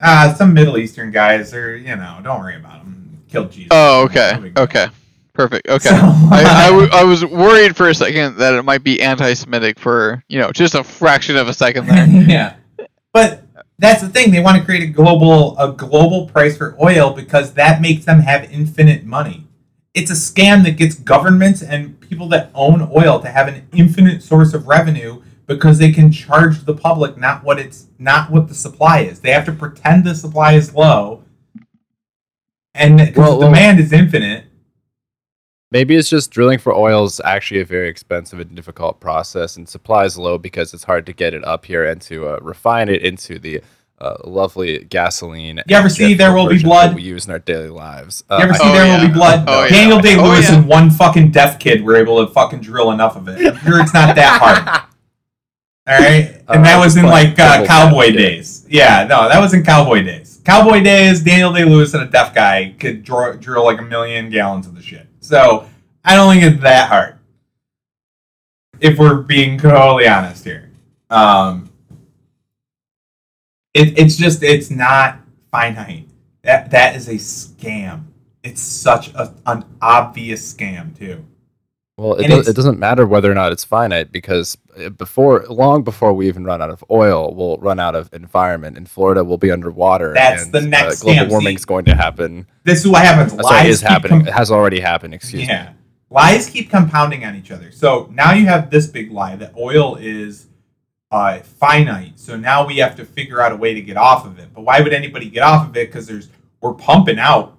uh, some Middle Eastern guys are, you know, don't worry about them. Killed Jesus. Oh, okay, No big deal. okay, perfect. Okay, So- I, I, w- I was worried for a second that it might be anti-Semitic for you know just a fraction of a second there. yeah. But that's the thing. They want to create a global a global price for oil because that makes them have infinite money. It's a scam that gets governments and people that own oil to have an infinite source of revenue because they can charge the public not what it's not what the supply is. They have to pretend the supply is low. And because Well, the well- demand is infinite, Maybe it's just drilling for oil is actually a very expensive and difficult process, and supply is low because it's hard to get it up here and to uh, refine it into the uh, lovely gasoline. You ever see There Will Be Blood? we use in our daily lives. You ever see Oh, There yeah. Will Be Blood? Oh, yeah. Daniel Day Lewis Oh, yeah. and one fucking deaf kid were able to fucking drill enough of it. I'm sure it's not that hard. All right, and Uh, that was in like uh, cowboy tap, yeah. days. Yeah, no, that was in cowboy days. Cowboy days, Daniel Day Lewis and a deaf guy could draw, drill like a million gallons of the shit. So I don't think it's that hard. If we're being totally honest here, um, it, it's just it's not finite. That that is a scam. It's such a, an obvious scam too. Well, it, does, it doesn't matter whether or not it's finite because uh, before, long before we even run out of oil, we'll run out of environment. In Florida, we'll be underwater. That's and, the next uh, global scam. warming is going to happen. This is what happens. Uh, sorry, Lies it is happening. com- it has already happened. Excuse me. yeah. Lies keep compounding on each other. So now you have this big lie that oil is uh, finite. So now we have to figure out a way to get off of it. But why would anybody get off of it? Because there's we're pumping out.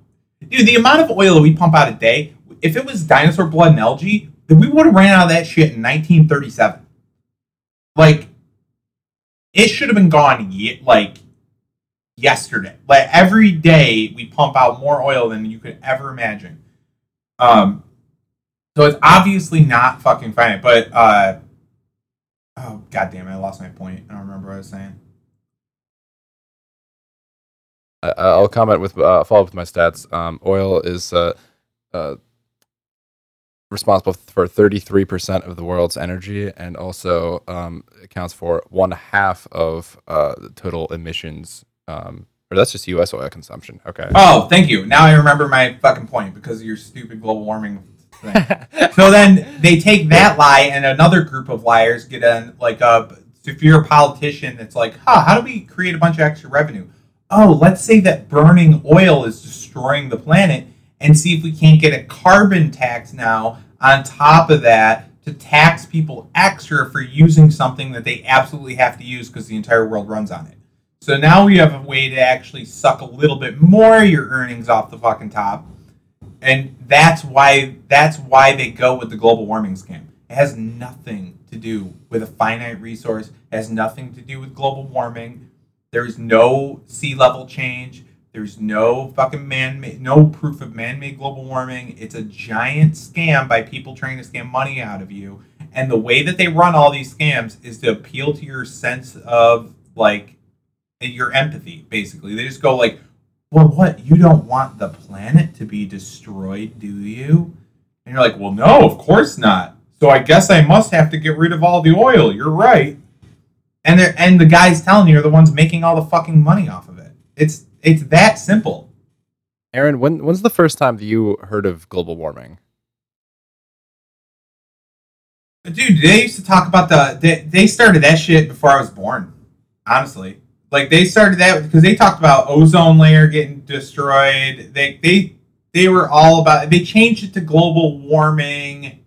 Dude, the amount of oil that we pump out a day, if it was dinosaur blood and algae, then we would have ran out of that shit in 1937. Like, it should have been gone like yesterday. Like every day we pump out more oil than you could ever imagine. Um, so it's obviously not fucking finite. But uh, oh god damn it, I lost my point. I don't remember what I was saying. I, I'll comment with uh, follow up with my stats. Um, oil is uh, uh, responsible for 33% of the world's energy and also um, accounts for one half of uh, the total emissions. Um, or that's just U.S. oil consumption. Okay. Oh, thank you. Now I remember my fucking point because of your stupid global warming thing. so then they take that lie, and another group of liars get in, like, a, you're politician that's like, huh, how do we create a bunch of extra revenue? Oh, let's say that burning oil is destroying the planet, and see if we can't get a carbon tax now on top of that to tax people extra for using something that they absolutely have to use because the entire world runs on it. So now we have a way to actually suck a little bit more of your earnings off the fucking top. And that's why that's why they go with the global warming scam. It has nothing to do with a finite resource, it has nothing to do with global warming. There's no sea level change. There's no fucking man made no proof of man made global warming. It's a giant scam by people trying to scam money out of you. And the way that they run all these scams is to appeal to your sense of like your empathy basically they just go like well, what? You don't want the planet to be destroyed, do you? And you're like, well, no, of course not. So I guess I must have to get rid of all the oil. You're right. And and the guys telling you are the ones making all the fucking money off of it. It's it's that simple. Aaron, when when's the first time that you heard of global warming? Dude, they used to talk about the they, they started that shit before I was born. Honestly, like they started that because they talked about ozone layer getting destroyed. They they they were all about. They changed it to global warming.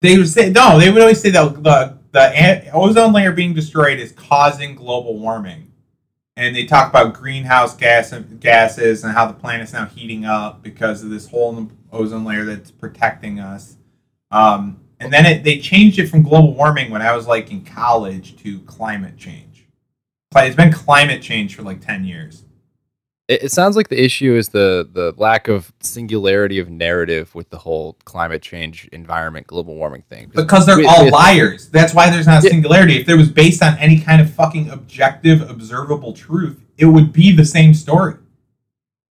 They would say no. They would always say that the the ozone layer being destroyed is causing global warming, and they talk about greenhouse gas gases and how the planet's now heating up because of this hole in the ozone layer that's protecting us. Um, and then it, they changed it from global warming when I was like in college to climate change. It's been climate change for like ten years. It, it sounds like the issue is the the lack of singularity of narrative with the whole climate change, environment, global warming thing. Because they're we- all we- liars. That's why there's not Yeah. singularity. If there was based on any kind of fucking objective, observable truth, it would be the same story.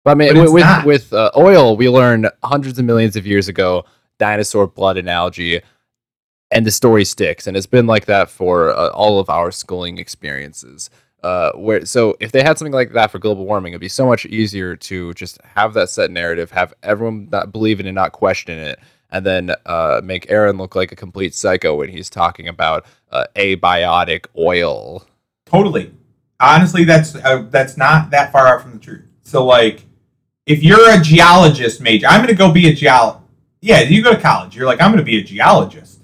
But I mean, But with not. with uh, oil, we learned hundreds of millions of years ago dinosaur blood analogy, and the story sticks, and it's been like that for uh, all of our schooling experiences. Uh, where so if they had something like that for global warming, it'd be so much easier to just have that set narrative, have everyone not believe it and not question it, and then uh, make Aaron look like a complete psycho when he's talking about uh, abiotic oil. Totally. Honestly, that's uh, that's not that far out from the truth. So, like, if you're a geologist major, I'm to go be a geologist. Yeah, you go to college. You're like, I'm to be a geologist,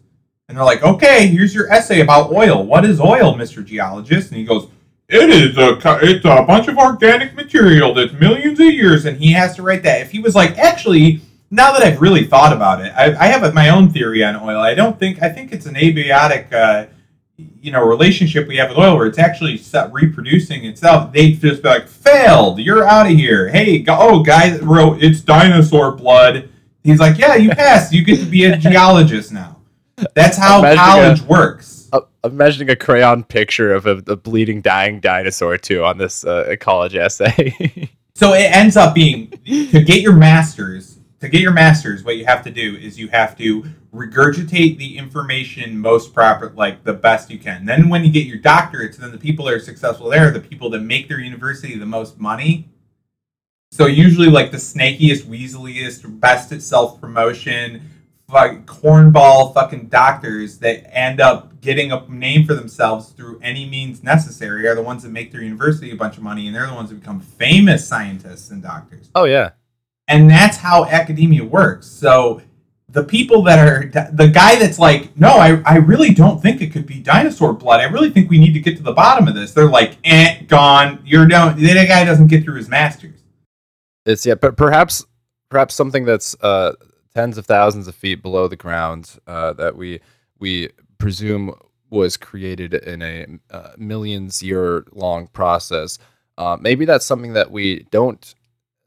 and they're like, okay, here's your essay about oil. What is oil, Mister Geologist? And he goes, it is a it's a bunch of organic material that's millions of years, and he has to write that. If he was like, actually, now that I've really thought about it, I, I have my own theory on oil. I don't think I think it's an abiotic. Uh, you know relationship we have with oil where it's actually reproducing itself. They just be like failed. You're out of here. Hey go, oh guy that wrote it's dinosaur blood. He's like yeah you passed. You get to be a geologist now. That's how Imagine college works. Uh, I'm imagining a crayon picture of a, a bleeding, dying dinosaur too on this uh, college essay. so it ends up being to get your masters to get your masters what you have to do is you have to regurgitate the information most proper like the best you can then when you get your doctorates then the people that are successful there are the people that make their university the most money so usually like the snakiest weaseliest best at self-promotion fuck, cornball fucking doctors that end up getting a name for themselves through any means necessary are the ones that make their university a bunch of money and they're the ones that become famous scientists and doctors. Oh yeah, and that's how academia works. So the people that are the guy that's like no I, I really don't think it could be dinosaur blood. I really think we need to get to the bottom of this. They're like eh gone. You're done. That guy doesn't get through his masters. It's yeah, but perhaps perhaps something that's uh, tens of thousands of feet below the ground uh, that we we presume was created in a uh, millions year long process. Uh, maybe that's something that we don't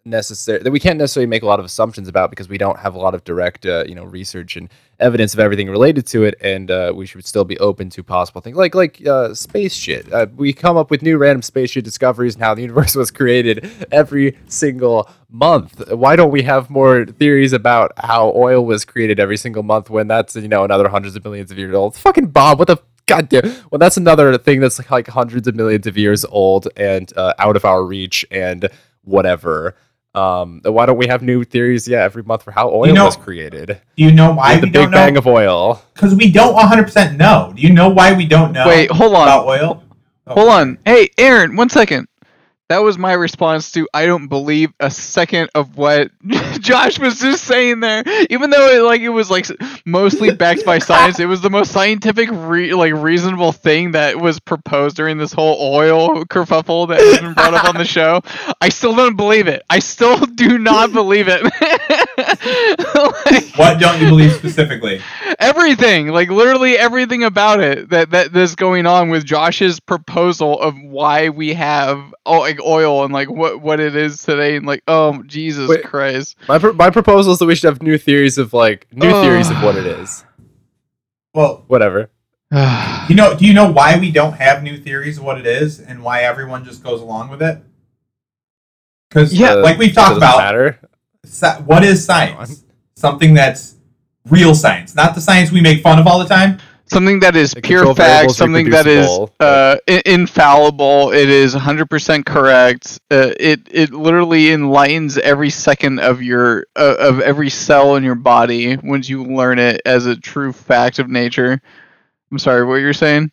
necessarily that we can't necessarily make a lot of assumptions about because we don't have a lot of direct uh, you know research and evidence of everything related to it and uh, we should still be open to possible things. Like like uh, space shit. Uh, we come up with new random space shit discoveries and how the universe was created every single month. Why don't we have more theories about how oil was created every single month when that's you know another hundreds of millions of years old? Fucking bob what the goddamn well that's another thing that's like, like hundreds of millions of years old and uh, out of our reach and whatever um, why don't we have new theories? Yeah, every month for how oil know- was created. do you know why With the we Big don't Bang know of oil. because we don't 100% know do you know why we don't know Wait, hold on. about oil Oh. Hold on. Hey, Aaron, one second. That was my response to I don't believe a second of what Josh was just saying there. Even though it like it was like mostly backed by science, it was the most scientific re- like reasonable thing that was proposed during this whole oil kerfuffle that has been brought up on the show. I still don't believe it. I still do not believe it. Like- what don't you believe specifically everything like literally everything about it that that that's going on with josh's proposal of why we have oh like oil and like what what it is today and like oh jesus Wait. christ My, pro- my proposal is that we should have new theories of like new theories of what it is. well Whatever. You know, do you know why we don't have new theories of what it is and why everyone just goes along with it? Because Yeah, Uh, like we've talked about, matter. sci- what is science? Something that's real science, not the science we make fun of all the time. Something that is The pure fact, something that is uh, infallible. It is 100% correct. Uh, it it literally enlightens every second of your uh, of every cell in your body once you learn it as a true fact of nature. I'm sorry, what you're saying?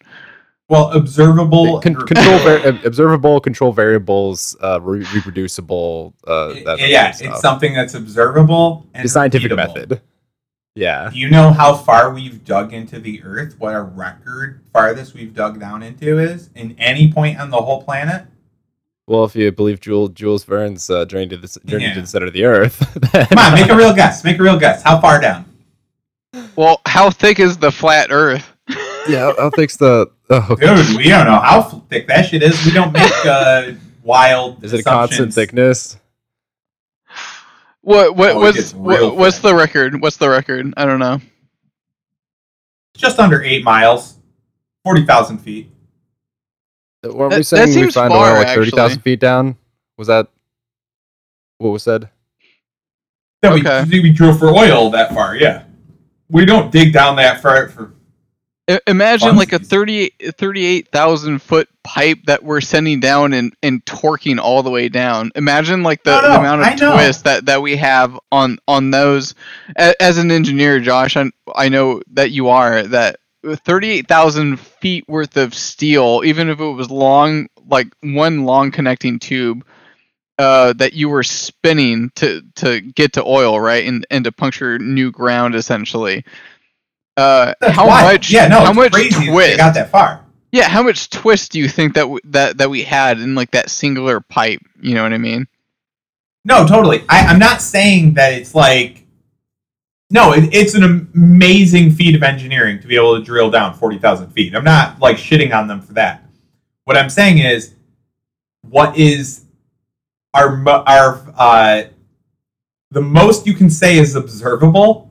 Well, observable. Con- control var- observable control variables, uh, re- reproducible. Uh, that yeah, stuff. it's something that's observable and the scientific repeatable. method. Yeah. Do you know how far we've dug into the Earth? What our record farthest we've dug down into is in any point on the whole planet? Well, if you believe Jules, Jules Verne's uh, journey to the journey Yeah. to the center of the Earth, then, Come on, make a real guess. Make a real guess. How far down? Well, how thick is the flat Earth? yeah, I'll fix the. Oh, Dude, we don't know how thick that shit is. We don't make uh, wild. is it a constant thickness? What what Oh, it what's what, what's the record? What's the record? I don't know. Just under eight miles, forty thousand feet. Weren't That- we saying we seems found far, oil like thirty thousand feet down? Was that what was said? That Okay. we, we drill for oil that far. Yeah, we don't dig down that far for. Imagine like a Funsies. 30 38,000 foot pipe that we're sending down and, and torquing all the way down. Imagine like the, No, the amount of twist that, that we have on on those. As an engineer, Josh, I, I know that you are that 38,000 feet worth of steel, even if it was long, like one long connecting tube, uh, that you were spinning to to get to oil, right, and and to puncture new ground, essentially. Uh, how wild. much? Yeah, no, how much crazy twist? got that far. Yeah, how much twist do you think that w- that that we had in like that singular pipe? You know what I mean? No, totally. I, I'm not saying that it's like. No, it, it's an amazing feat of engineering to be able to drill down 40,000 feet. I'm not like shitting on them for that. What I'm saying is, what is our our uh, the most you can say is observable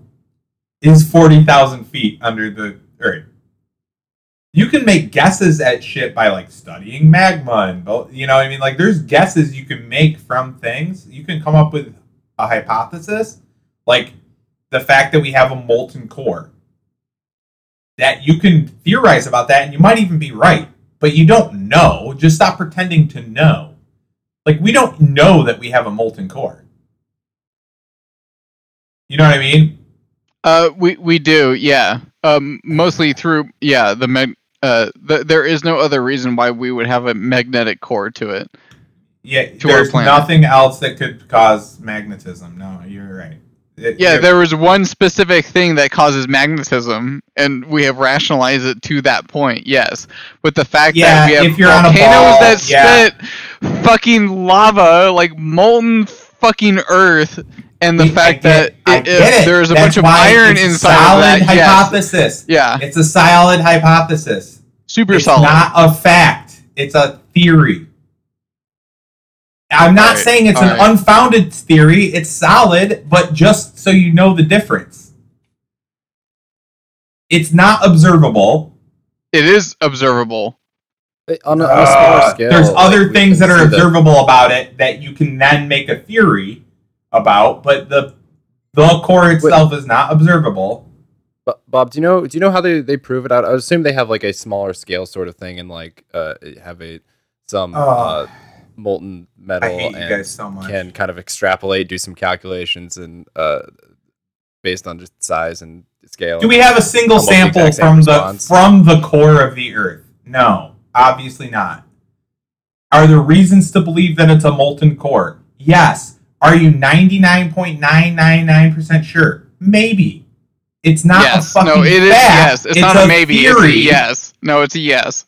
is 40,000 feet under the earth. You can make guesses at shit by like studying magma and bo- you know what I mean like there's guesses you can make from things. You can come up with a hypothesis like the fact that we have a molten core. That you can theorize about that and you might even be right, but you don't know. Just stop pretending to know. Like we don't know that we have a molten core. You know what I mean? Uh, we we do, yeah. Um, mostly through yeah the mag. Uh, th- there is no other reason why we would have a magnetic core to it. Yeah, To our there's planet. nothing else that could cause magnetism. No, you're right. It- Yeah, there was one specific thing that causes magnetism, and we have rationalized it to that point. Yes, with the fact Yeah, that we have if you're on a volcanoes ball, that yeah. spit fucking lava, like molten fucking earth, and the I fact get- that it, it. there's a That's bunch of why iron it's a inside solid of that. Yes. hypothesis. Yeah, It's a solid hypothesis. super it's solid. not a fact. It's a theory. I'm not Alright, saying it's an alright. unfounded theory. It's solid, but just so you know the difference. It's not observable. it is observable. On a, on a Uh, scale, there's other things that are see observable about it that you can then make a theory about, but the the core itself is not observable. Bo- Bob, do you know do you know how they, they prove it out? I assume they have like a smaller scale sort of thing and like uh have a some Oh. uh, molten metal I hate you and so can kind of extrapolate, do some calculations and uh based on just size and scale. Do we have a single Come up with the sample from the from the core of the Earth? No, obviously not. Are there reasons to believe that it's a molten core? Yes. Are you ninety nine point nine nine nine percent sure? Maybe. It's not yes, a fucking yes. no, it is fact. yes. It's, not a maybe. Theory. It's a yes. No, it's a yes.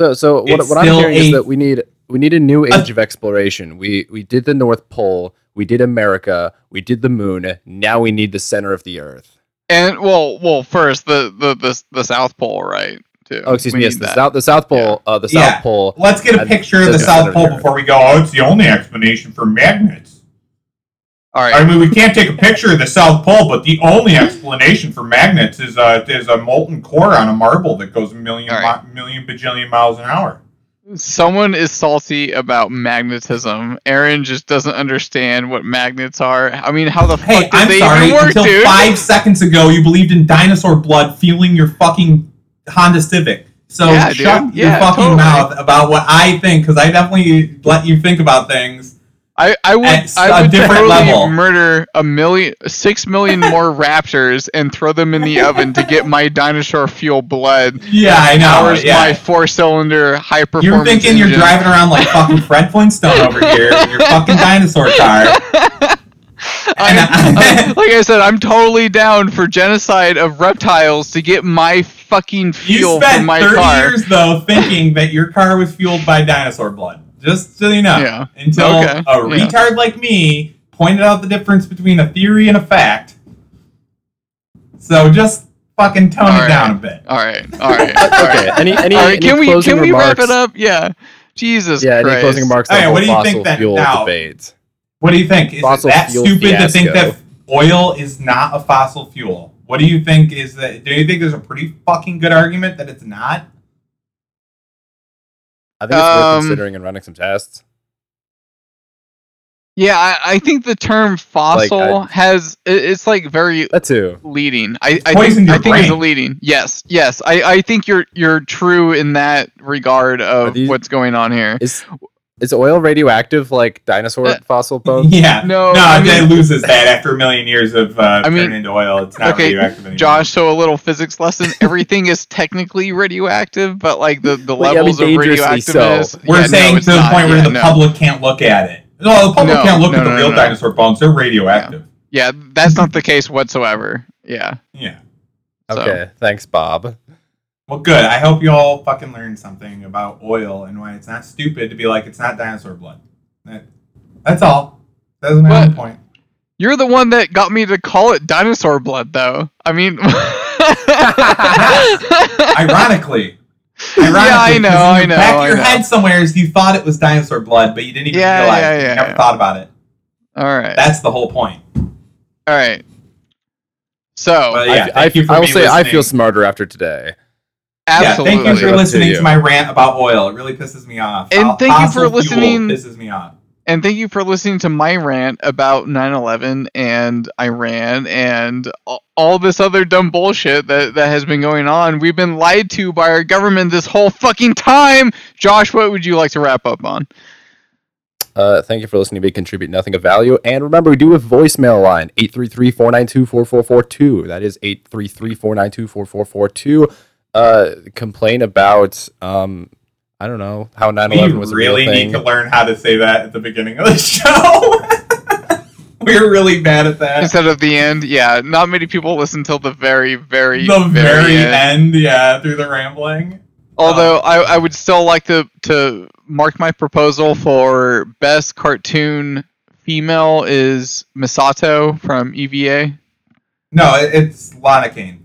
So, so what, It's what I'm still hearing is that we need we need a new age of exploration. We we did the North Pole, we did America, we did the Moon. Now we need the center of the Earth. And well, well, first the the the, the South Pole, right? Too. Oh, excuse We me. Yes, the that. south the South Pole. Uh, the Yeah. South Pole. Let's get a picture of the the South Pole before we go. Oh, it's the only explanation for magnets. All right. I mean, we can't take a picture of the South Pole, but the only explanation for magnets is a is a molten core on a marble that goes a million right. mi- million bajillion miles an hour. Someone is salty about magnetism. Aaron just doesn't understand what magnets are. I mean, how the Hey, fuck do I'm they sorry. even work, Until dude? five seconds ago, you believed in dinosaur blood fueling your fucking Honda Civic. So Yeah, dude. shut your Yeah, fucking totally. mouth about what I think, because I definitely let you think about things. I, I would At I would totally level. murder a million, six million more raptors and throw them in the oven to get my dinosaur fuel blood. Yeah, I know. Powers yeah. my four cylinder high performance. You're thinking you're driving around like fucking Fred Flintstone over here in your fucking dinosaur car. I'm- I- like I said, I'm totally down for genocide of reptiles to get my fucking fuel You spent from my 30 car. years though thinking that your car was fueled by dinosaur blood. Just so you know. Yeah. Until Okay. a Yeah. retard like me pointed out the difference between a theory and a fact. So just fucking tone All it right. down a bit. All right, right, all Okay. Any any, All right, any can we closing can we remarks? wrap it up? Yeah. Jesus Yeah. Christ. Any closing remarks on Hey, what do you think fossil that fuel now- debate? What do you think? Is it Fossil that fuel stupid to think that oil is not a fossil fuel? What do you think is that? Do you think there's a pretty fucking good argument that it's not? I think it's worth Um, considering and running some tests. Yeah, I, I think the term fossil I- has it's like very That too. leading. I, I poisoned think I your think it's brain. leading. Yes, yes. I, I think you're you're true in that regard of these- what's going on here. Is is oil radioactive like dinosaur Uh, fossil bones? Yeah. No, no, I it loses that after a million years of uh, I mean- turning into oil. It's not Okay, radioactive anymore. Josh, so a little physics lesson. Everything is technically radioactive, but like the, the Well, yeah, I mean, levels of dangerously so. We're yeah, saying it's to the not. point where Yeah, the no. public can't look at it. No, the public No, can't look no, at the no, real no. dinosaur bones. They're radioactive. Yeah, that's not the case whatsoever. Yeah. Yeah. So. Okay. Thanks, Bob. Well, good. I hope you all fucking learned something about oil and why it's not stupid to be like it's not dinosaur blood. That, that's all. That's my What? only point. You're the one that got me to call it dinosaur blood, though. I mean, Ironically. Ironically, Yeah, I 'cause know, in the I know, Back of I your know. head somewhere is you thought it was dinosaur blood, but you didn't even Yeah, realize. yeah, it. yeah, you never yeah. thought about it. all right, That's the whole point. all right. So, Well, yeah, I, I, thank I will me say I feel smarter after today. Absolutely. Yeah, thank you for Up to listening you. to my rant about oil. It really pisses me off. And How thank you for listening- Pisses me off. and thank you for listening to my rant about 9/11 and Iran and all this other dumb bullshit that that has been going on. We've been lied to by our government this whole fucking time. Josh, what would you like to wrap up on? Uh, thank you for listening. We contribute nothing of value. And remember, we do have voicemail line 833-492-4442. That is 833-492-4442. Uh, complain about um, I don't know how 9/11 We was a really real thing. need to learn how to say that at the beginning of the show. We're really bad at that. Instead of the end, yeah, not many people listen till the very, very, the very end. end, yeah, through the rambling. Although I, I would still like to to mark my proposal for best cartoon female is Misato from EVA. No, it's Lana Kane.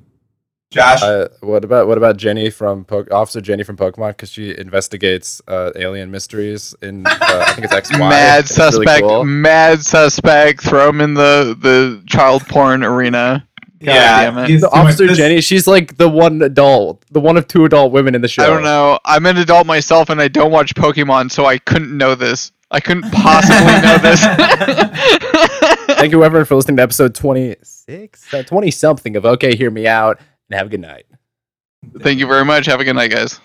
Josh, Uh, what about what about Jenny from po- Officer Jenny from Pokemon? Because she investigates uh, alien mysteries in uh, I think it's X Y. mad It's really suspect, cool. mad suspect. Throw him in the the child porn arena. God yeah, damn it. he's The much- Officer this- Jenny, she's like the one adult, the one of two adult women in the show. I don't know. I'm an adult myself, and I don't watch Pokemon, so I couldn't know this. I couldn't possibly know this. Thank you, everyone, for listening to episode 26, uh, 20 something of Okay, Hear Me Out, and have a good night. Thank you very much. Have a good night, guys.